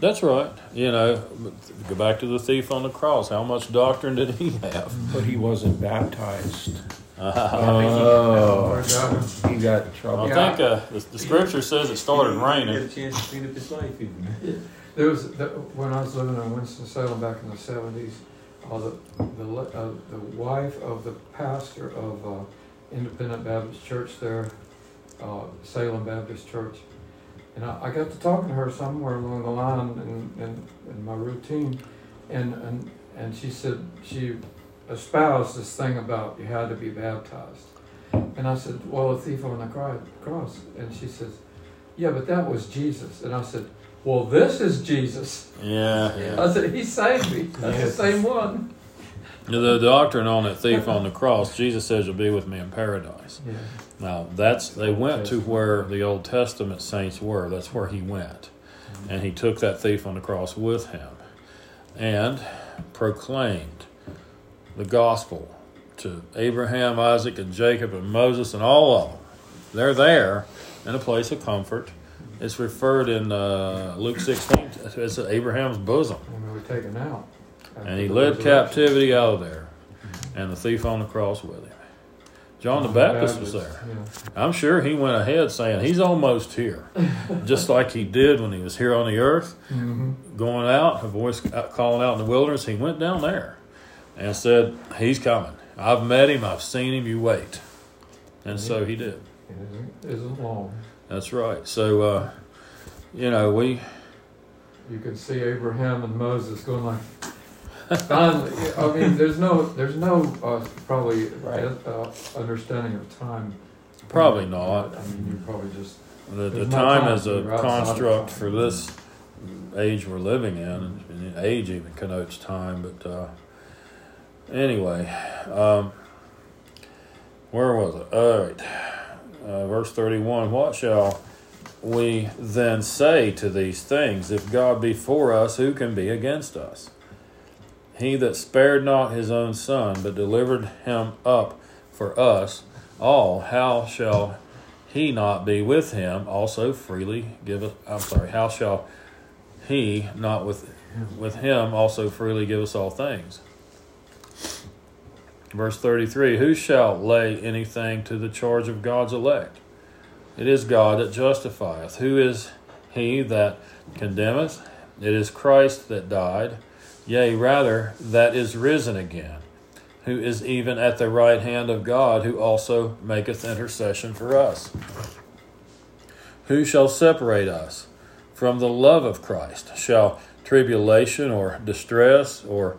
That's right. You know, go back to the thief on the cross. How much doctrine did he have? But he wasn't baptized. [LAUGHS] Oh. He got in trouble. I think uh, the, the scripture says it started raining. He had a chance to clean up his life even. There was, the- when I was living in Winston-Salem back in the seventies, uh, the, the, uh, the wife of the pastor of, uh, Independent Baptist Church there, uh, Salem Baptist Church. And I, I got to talking to her somewhere along the line in, in, in my routine, and, and, and she said, she espoused this thing about you had to be baptized. And I said, well, a thief on the cro- cross, and she says, yeah, but that was Jesus. And I said, well, this is Jesus. Yeah, yeah. I said, He saved me. That's the same one. The doctrine on that thief on the cross, Jesus says you'll be with me in paradise. Yeah. Now that's they went to where the Old Testament saints were. That's where he went, and he took that thief on the cross with him, and proclaimed the gospel to Abraham, Isaac, and Jacob, and Moses, and all of them. They're there in a place of comfort. It's referred in uh, Luke 16 as Abraham's bosom. And we were taken out. And he led captivity out of there, and the thief on the cross with him. John the Baptist was there. I'm sure he went ahead saying he's almost here, just like he did when he was here on the earth, Mhm. going out, a voice calling out in the wilderness. He went down there and said, "He's coming. I've met him. I've seen him. You wait." And so he did. It isn't long. That's right. So, uh, you know, we You can see Abraham and Moses going like, finally. I mean, there's no, there's no uh, probably Right. uh, understanding of time. probably not. I mean, you probably just The, the time time. is a You're outside of construct for this age we're living in, and age even connotes time. But uh, anyway, um, where was it? All right, uh, verse thirty-one. What shall we then say to these things? If God be for us, who can be against us? He that spared not his own son, but delivered him up for us all, how shall he not be with him also freely give us I'm sorry, how shall he not with with him also freely give us all things. Verse 33 Who shall lay anything to the charge of God's elect? It is God that justifieth. Who is he that condemneth? It is Christ that died, yea, rather, that is risen again, who is even at the right hand of God, who also maketh intercession for us. Who shall separate us from the love of Christ? Shall tribulation or distress or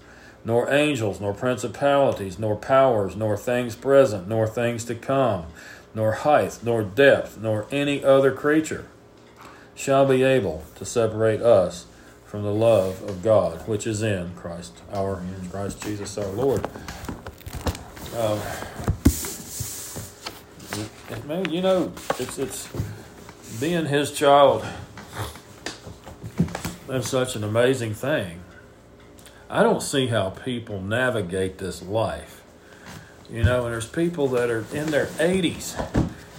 nor angels, nor principalities, nor powers, nor things present, nor things to come, nor height, nor depth, nor any other creature shall be able to separate us from the love of God, which is in Christ our Christ Jesus our Lord. Um, man, you know, it's it's being His child. That's such an amazing thing. I don't see how people navigate this life. You know, and there's people that are in their 80s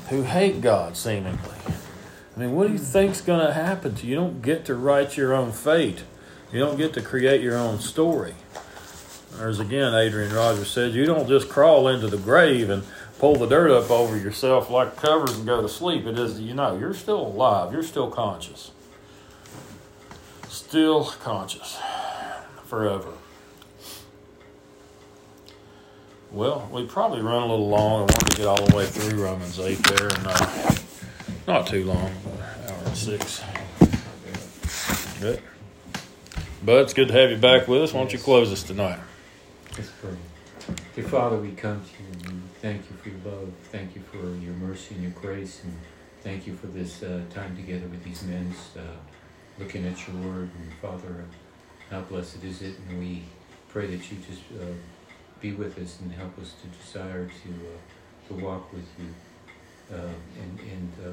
who hate God seemingly. I mean, what do you think's going to happen to you? You don't get to write your own fate. You don't get to create your own story. As again, Adrian Rogers said, you don't just crawl into the grave and pull the dirt up over yourself like covers and go to sleep. It is, you know, you're still alive. You're still conscious. Still conscious forever. Well, we probably run a little long. I wanted to get all the way through Romans 8 there, and uh, not too long, hour and six. Good. But it's good to have you back with us. Why don't you close us tonight? Let's pray. Dear Father, we come to you and thank you for your love. Thank you for your mercy and your grace. And thank you for this uh, time together with these men, uh, looking at your word. And Father, how blessed is it? And we pray that you just uh, be with us and help us to desire to uh, to walk with you, uh, and and, uh,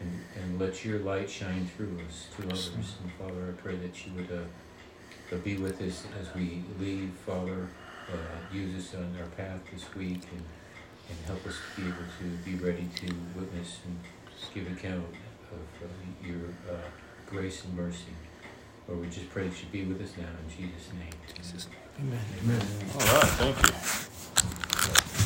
and and let your light shine through us to others. And Father, I pray that you would uh, be with us as we leave, Father. Uh, use us on our path this week and, and help us to be able to be ready to witness and give account of uh, your grace and mercy. Lord, we just pray that you be with us now in Jesus' name. Jesus. Amen. Amen. Amen. All right, thank you.